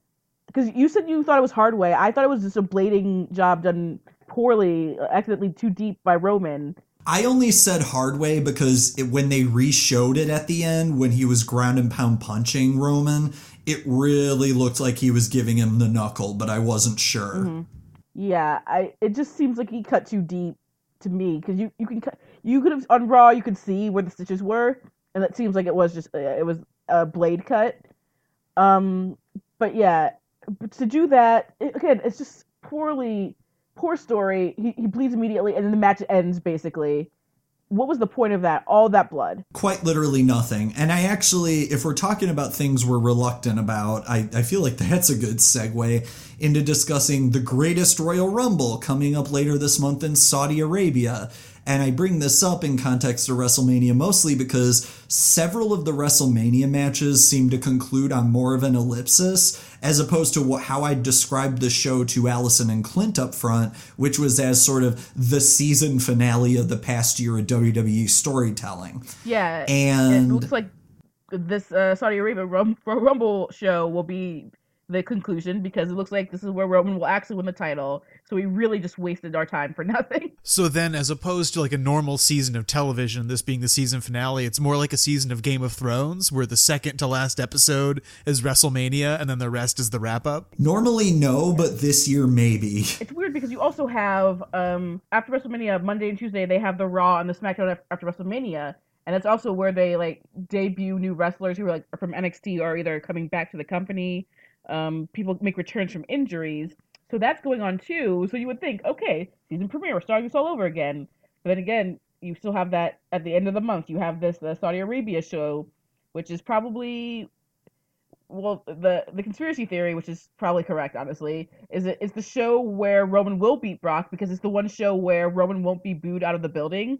because you said you thought it was hard way. I thought it was just a blading job done poorly, accidentally too deep by Roman. I only said hard way because it, when they re-showed it at the end, when he was ground and pound punching Roman, it really looked like he was giving him the knuckle, but I wasn't sure. Yeah, I it just seems like he cut too deep to me because you you can you could have on Raw you could see where the stitches were and it seems like it was just uh, it was a blade cut. Um, but yeah, but to do that it, again, it's just poorly poor story. He he bleeds immediately and then the match ends basically. What was the point of that? All that blood. Quite literally nothing. And I actually, if we're talking about things we're reluctant about, I, I feel like that's a good segue into discussing the greatest Royal Rumble coming up later this month in Saudi Arabia. And I bring this up in context of WrestleMania mostly because several of the WrestleMania matches seem to conclude on more of an ellipsis, as opposed to what, how I described the show to Allison and Clint up front, which was as sort of the season finale of the past year of WWE storytelling. Yeah, And- it looks like this uh, Saudi Arabia Rumble show will be the conclusion because it looks like this is where Roman will actually win the title. So we really just wasted our time for nothing. So then, as opposed to like a normal season of television, this being the season finale, it's more like a season of Game of Thrones, where the second to last episode is WrestleMania, and then the rest is the wrap up. Normally, no, but this year, maybe. It's weird because you also have um after WrestleMania Monday and Tuesday they have the Raw and the SmackDown after WrestleMania, and it's also where they like debut new wrestlers who are like from NXT or either coming back to the company. Um, people make returns from injuries. So that's going on too. So you would think, okay, season premiere, we're starting this all over again. But then again, you still have that at the end of the month. You have this the Saudi Arabia show, which is probably well the the conspiracy theory, which is probably correct, honestly, is it is the show where Roman will beat Brock because it's the one show where Roman won't be booed out of the building,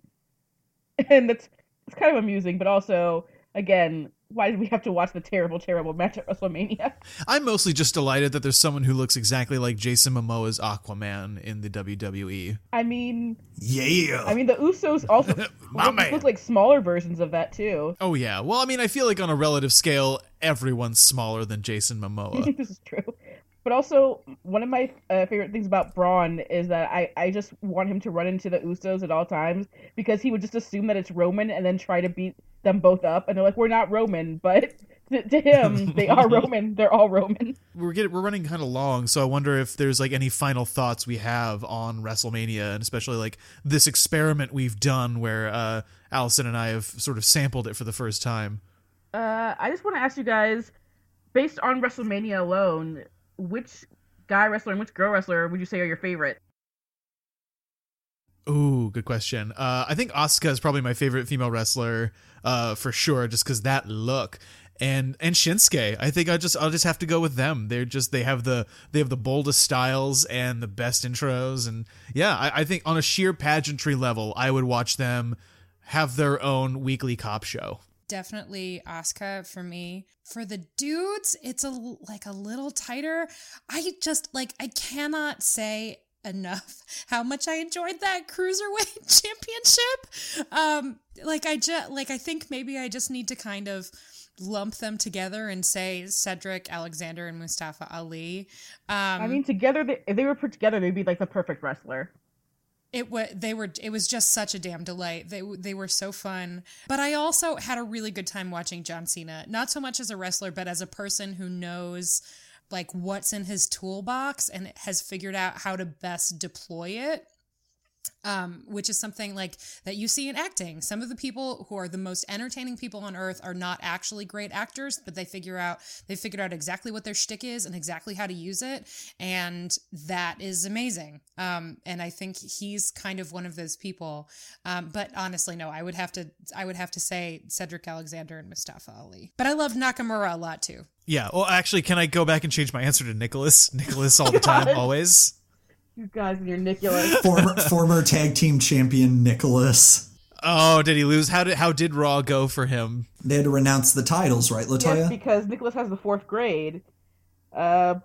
and that's it's kind of amusing, but also again why did we have to watch the terrible, terrible match at WrestleMania? I'm mostly just delighted that there's someone who looks exactly like Jason Momoa's Aquaman in the WWE. I mean, yeah. I mean the Usos also look, look like smaller versions of that too. Oh yeah. Well, I mean, I feel like on a relative scale, everyone's smaller than Jason Momoa. this is true. But also, one of my uh, favorite things about Braun is that I, I just want him to run into the Usos at all times because he would just assume that it's Roman and then try to beat them both up. And they're like, we're not Roman, but to, to him, they are Roman. They're all Roman. we're getting we're running kind of long, so I wonder if there's like any final thoughts we have on WrestleMania, and especially like this experiment we've done where uh, Allison and I have sort of sampled it for the first time. Uh, I just want to ask you guys, based on WrestleMania alone, which guy wrestler and which girl wrestler would you say are your favorite? Ooh, good question. Uh, I think Asuka is probably my favorite female wrestler, uh, for sure, just because that look. And and Shinsuke, I think I just I'll just have to go with them. They're just they have the they have the boldest styles and the best intros, and yeah, I, I think on a sheer pageantry level, I would watch them have their own weekly cop show. Definitely Asuka for me. For the dudes, it's a like a little tighter. I just like I cannot say enough how much I enjoyed that cruiserweight championship. Um like I just like I think maybe I just need to kind of lump them together and say Cedric Alexander and Mustafa Ali. Um I mean, together, they, if they were put together, they'd be like the perfect wrestler. It was they were it was just such a damn delight. They they were so fun. But i also had a really good time watching john cena. Not so much as a wrestler but as a person who knows like what's in his toolbox and has figured out how to best deploy it um, which is something like that you see in acting. Some of the people who are the most entertaining people on earth are not actually great actors, but they figure out they figured out exactly what their shtick is and exactly how to use it, and that is amazing. Um, and I think he's kind of one of those people. Um, but honestly, no, I would have to I would have to say Cedric Alexander and Mustafa Ali. But I love Nakamura a lot too. Yeah. Well, actually, can I go back and change my answer to Nicholas? Nicholas all the time, always. You guys and your Nicholas. former former tag team champion Nicholas. Oh, did he lose? How did how did Raw go for him? They had to renounce the titles, right, Latoya? yes, Latoya? because Nicholas has the fourth grade. Uh,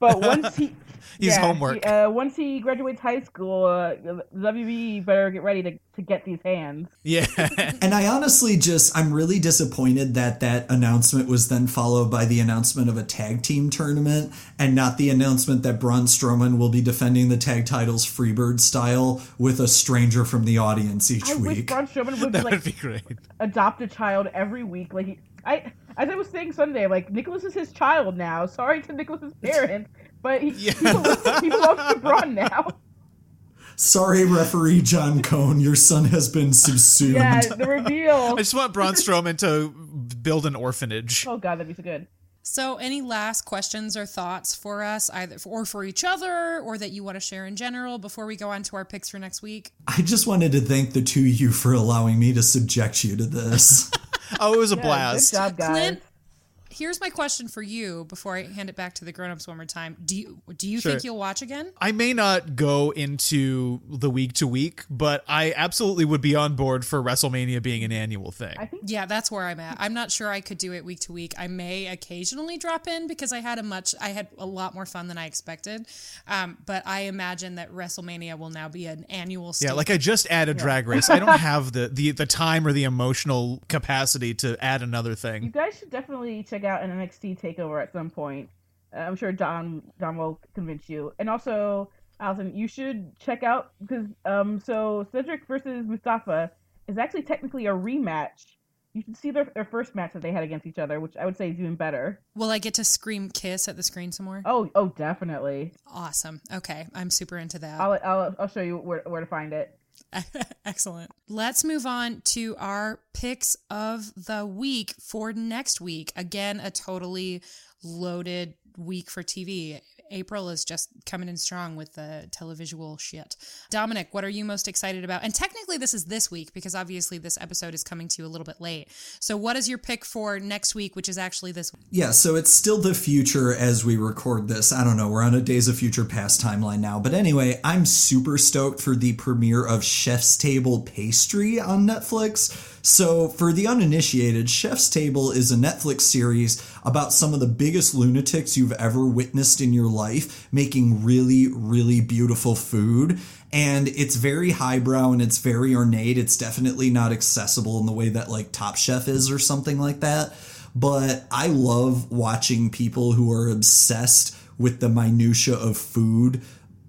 but once he. He's yeah, homework. he- uh, once he graduates high school, uh, WB better get ready to, to get these hands. Yeah. And I honestly just, I'm really disappointed that that announcement was then followed by the announcement of a tag team tournament and not the announcement that Braun Strowman will be defending the tag titles Freebird style with a stranger from the audience each I wish week. Braun Strowman would that like would be great. adopt a child every week. Like he, I, as I was saying Sunday, like Nicholas is his child now. Sorry to Nicholas's parents, but he, Yeah. he, belongs, he belongs to Braun now. Sorry, referee John Cone, your son has been subsumed. Yeah, the reveal. I just want Braun Strowman to build an orphanage. Oh god, that'd be so good. So, any last questions or thoughts for us, either or for each other, or that you want to share in general before we go on to our picks for next week? I just wanted to thank the two of you for allowing me to subject you to this. Oh, it was a Yeah, blast. Good job, guys. Clint, here's my question for you before I hand it back to the grown-ups one more time. Do you do you think you'll watch again? I may not go into the week to week, but I absolutely would be on board for WrestleMania being an annual thing. I think Yeah, that's where I'm at. I'm not sure I could do it week to week. I may occasionally drop in because I had a much, I had a lot more fun than I expected. Um, but I imagine that WrestleMania will now be an annual. yeah, like I just added Drag Race. I don't have the, the the time or the emotional capacity to add another thing. you guys should definitely check out an NXT takeover at some point. Uh, I'm sure Don Don will convince you. And also, Allison, you should check out because um so Cedric versus Mustafa is actually technically a rematch. You should see their, their first match that they had against each other, which I would say is even better. will I get to scream kiss at the screen some more? Oh, oh, definitely. Awesome. Okay, I'm super into that. I'll I'll, I'll show you where, where to find it. Excellent. Let's move on to our picks of the week for next week. Again, a totally loaded week for TV. April is just coming in strong with the televisual shit. Dominic, what are you most excited about? And technically, this is this week because obviously this episode is coming to you a little bit late. So, what is your pick for next week, which is actually this week? Yeah, so it's still the future as we record this. I don't know, we're on a Days of Future Past timeline now. But anyway, I'm super stoked for the premiere of Chef's Table Pastry on Netflix. So, for the uninitiated, Chef's Table is a Netflix series about some of the biggest lunatics you've ever witnessed in your life making really, really beautiful food. And it's very highbrow and it's very ornate. It's definitely not accessible in the way that, like, Top Chef is or something like that. But I love watching people who are obsessed with the minutia of food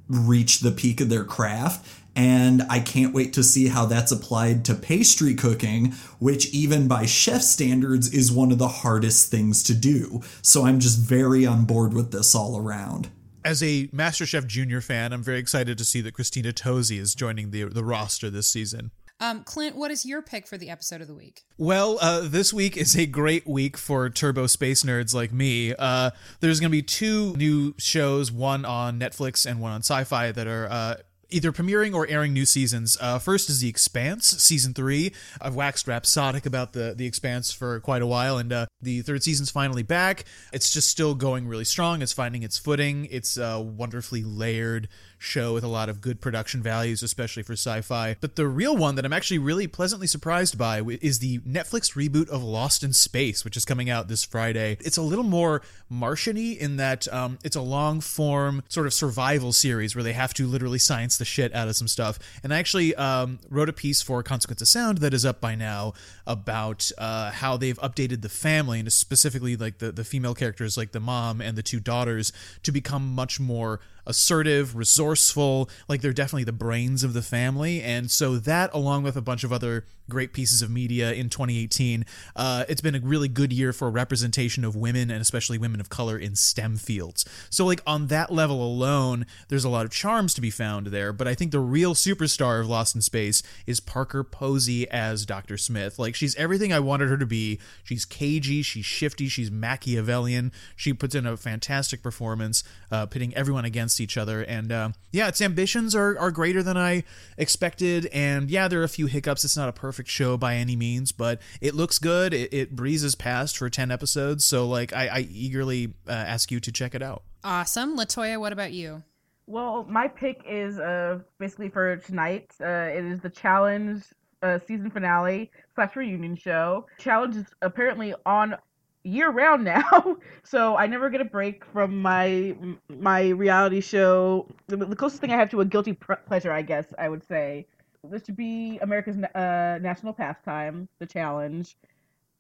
reach the peak of their craft and I can't wait to see how that's applied to pastry cooking, which, even by chef standards, is one of the hardest things to do. So I'm just very on board with this all around. As a MasterChef Junior fan, I'm very excited to see that Christina Tosi is joining the the roster this season. Um, Clint, what is your pick for the episode of the week? Well, uh, this week is a great week for turbo space nerds like me. Uh, there's going to be two new shows, one on Netflix and one on Syfy, that are uh, either premiering or airing new seasons. Uh, first is The Expanse, season three. I've waxed rhapsodic about the The Expanse for quite a while, and uh, the third season's finally back. It's just still going really strong. It's finding its footing. It's a wonderfully layered show with a lot of good production values, especially for sci fi. But the real one that I'm actually really pleasantly surprised by is the Netflix reboot of Lost in Space, which is coming out this Friday. It's a little more Martian in that um, it's a long form sort of survival series where they have to literally science the shit out of some stuff. And I actually um, wrote a piece for Consequence of Sound that is up by now about uh, how they've updated the family and specifically like the, the female characters, like the mom and the two daughters, to become much more assertive, resourceful, like they're definitely the brains of the family. And so that, along with a bunch of other great pieces of media in 2018, uh, it's been a really good year for representation of women and especially women of color in STEM fields. So, like on that level alone, there's a lot of charms to be found there. But I think the real superstar of Lost in Space is Parker Posey as Dr. Smith. Like she's everything I wanted her to be. She's cagey, she's shifty, she's Machiavellian. She puts in a fantastic performance, uh, pitting everyone against each other. And uh, yeah, its ambitions are, are greater than I expected. And yeah, there are a few hiccups. It's not a perfect show by any means, but it looks good. It, it breezes past for 10 episodes. So, like, I, I eagerly uh, ask you to check it out. Awesome. Latoya, what about you? Well, my pick is uh, basically for tonight. Uh, it is the challenge uh, season finale slash reunion show. Challenge is apparently on year round now. so I never get a break from my my reality show. The, the closest thing I have to a guilty pleasure, I guess I would say, this should be America's uh, national pastime, the challenge.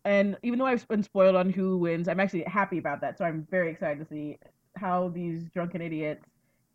And even though I've been spoiled on who wins, I'm actually happy about that. So I'm very excited to see how these drunken idiots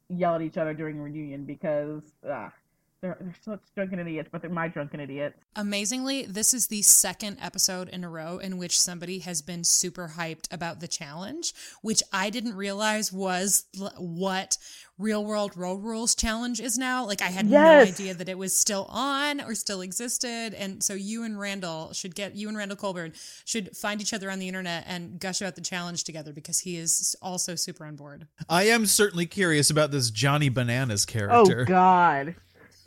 yell at each other during reunion because ah, they're, they're such drunken idiots, but they're my drunken idiots. Amazingly, this is the second episode in a row in which somebody has been super hyped about the challenge, which I didn't realize was l- what Real World Road Rules Challenge is now. Like, I had yes. no idea that it was still on or still existed. And so, you and Randall should get, you and Randall Colburn should find each other on the internet and gush about the challenge together because he is also super on board. I am certainly curious about this Johnny Bananas oh, character. Oh, God.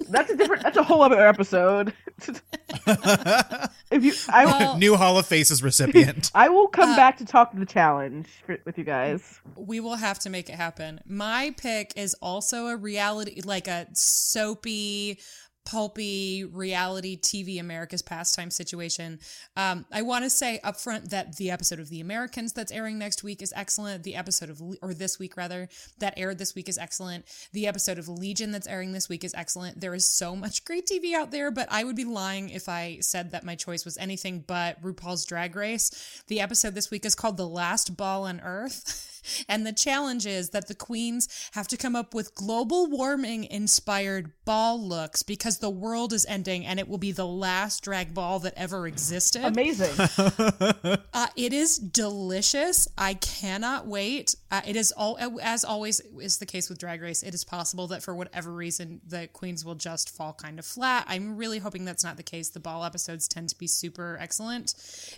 That's a different. That's a whole other episode. if you, I well, new Hall of Faces recipient. I will come uh, back to talk to the challenge for, with you guys. We will have to make it happen. My pick is also a reality, like a soapy pulpy reality TV America's pastime situation. Um, I want to say upfront that the episode of The Americans that's airing next week is excellent. The episode of, or this week rather, that aired this week is excellent. The episode of Legion that's airing this week is excellent. There is so much great TV out there, but I would be lying if I said that my choice was anything but RuPaul's Drag Race. The episode this week is called The Last Ball on Earth. And the challenge is that the queens have to come up with global warming inspired ball looks because the world is ending and it will be the last drag ball that ever existed. Amazing. uh, it is delicious. I cannot wait. Uh, it is all as always is the case with Drag Race. It is possible that for whatever reason the queens will just fall kind of flat. I'm really hoping that's not the case. The ball episodes tend to be super excellent,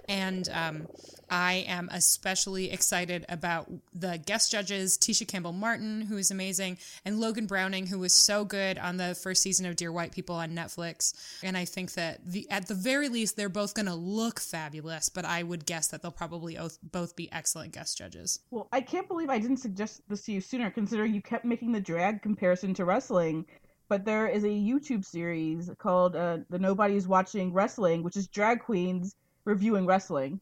and um, I am especially excited about the guest judges, Tisha Campbell Martin, who is amazing, and Logan Browning, who was so good on the first season of Dear White People on Netflix. And I think that the at the very least, they're both going to look fabulous, but I would guess that they'll probably oth- both be excellent guest judges. Well, I can't believe I didn't suggest this to you sooner, considering you kept making the drag comparison to wrestling. But there is a YouTube series called uh, "The Nobody's Watching Wrestling," which is drag queens reviewing wrestling.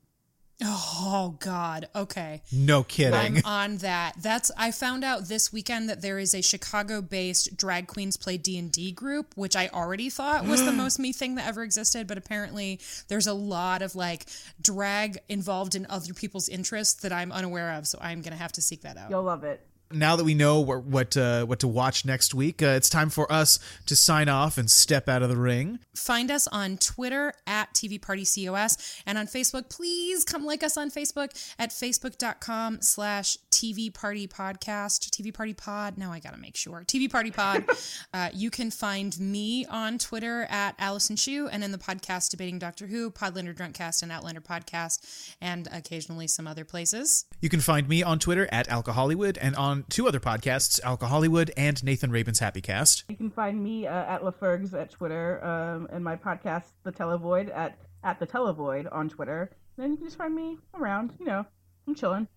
Oh God. Okay. No kidding. I'm on that. That's I found out this weekend that there is a Chicago-based drag queens play D&D group, which I already thought was the most me thing that ever existed, but apparently there's a lot of like drag involved in other people's interests that I'm unaware of, so I'm going to have to seek that out. You'll love it. Now that we know what what, uh, what to watch next week, uh, it's time for us to sign off and step out of the ring. Find us on Twitter at TV Party COS and on Facebook. Please come like us on Facebook at facebook.com slash TV Party Podcast, TV Party Pod. Now I got to make sure. TV Party Pod. uh, you can find me on Twitter at Allison Shu and in the podcast Debating Doctor Who, Podlander Drunkcast, and Outlander Podcast, and occasionally some other places. You can find me on Twitter at Alcohollywood and on two other podcasts, Alcohollywood and Nathan Rabin's Happy Cast. You can find me uh, at LaFergs at Twitter, um, and my podcast, The Televoid, at at the Televoid on Twitter. Then you can just find me around. You know, I'm chilling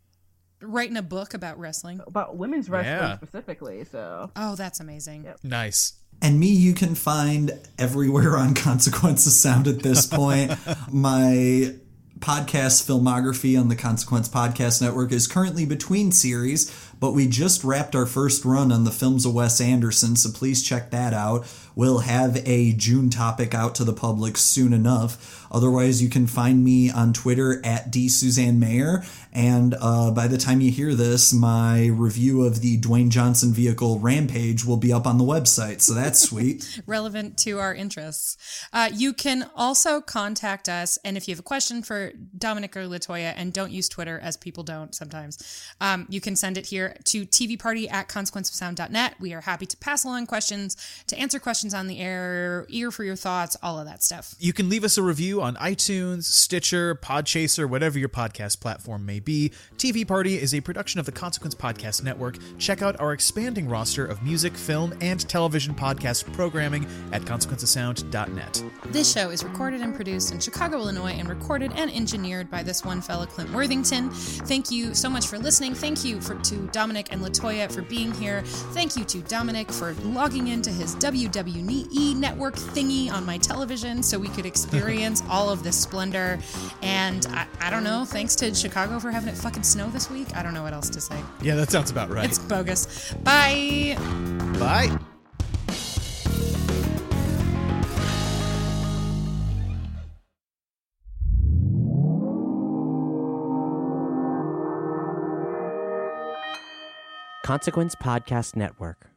Writing a book about wrestling. about women's wrestling Yeah. specifically. So Oh, that's amazing. Nice. And me, you can find everywhere on Consequences Sound at this point. My podcast filmography on the Consequence Podcast Network is currently between series, but we just wrapped our first run on the films of Wes Anderson, so please check that out. We'll have a June topic out to the public soon enough. Otherwise, you can find me on Twitter at D Suzanne Mayer. And uh, by the time you hear this, my review of the Dwayne Johnson vehicle Rampage will be up on the website, so that's sweet. relevant to our interests. Uh, you can also contact us, and if you have a question for Dominic or Latoya, and don't use Twitter as people don't sometimes, um, you can send it here to tvparty at consequenceofsound.net. We are happy to pass along questions, to answer questions on the air, ear for your thoughts, all of that stuff. You can leave us a review on iTunes, Stitcher, Podchaser, whatever your podcast platform may be. TV Party is a production of the Consequence Podcast Network. Check out our expanding roster of music, film, and television podcast programming at consequencesound.net. This show is recorded and produced in Chicago, Illinois, and recorded and engineered by this one fella, Clint Worthington. Thank you so much for listening. Thank you for, to Dominic and Latoya for being here. Thank you to Dominic for logging into his WWE network thingy on my television so we could experience all of this splendor. And I, I don't know, thanks to Chicago for having it fucking snow this week. I don't know what else to say. Yeah, that sounds about right. It's bogus. Bye. Bye. Consequence Podcast Network.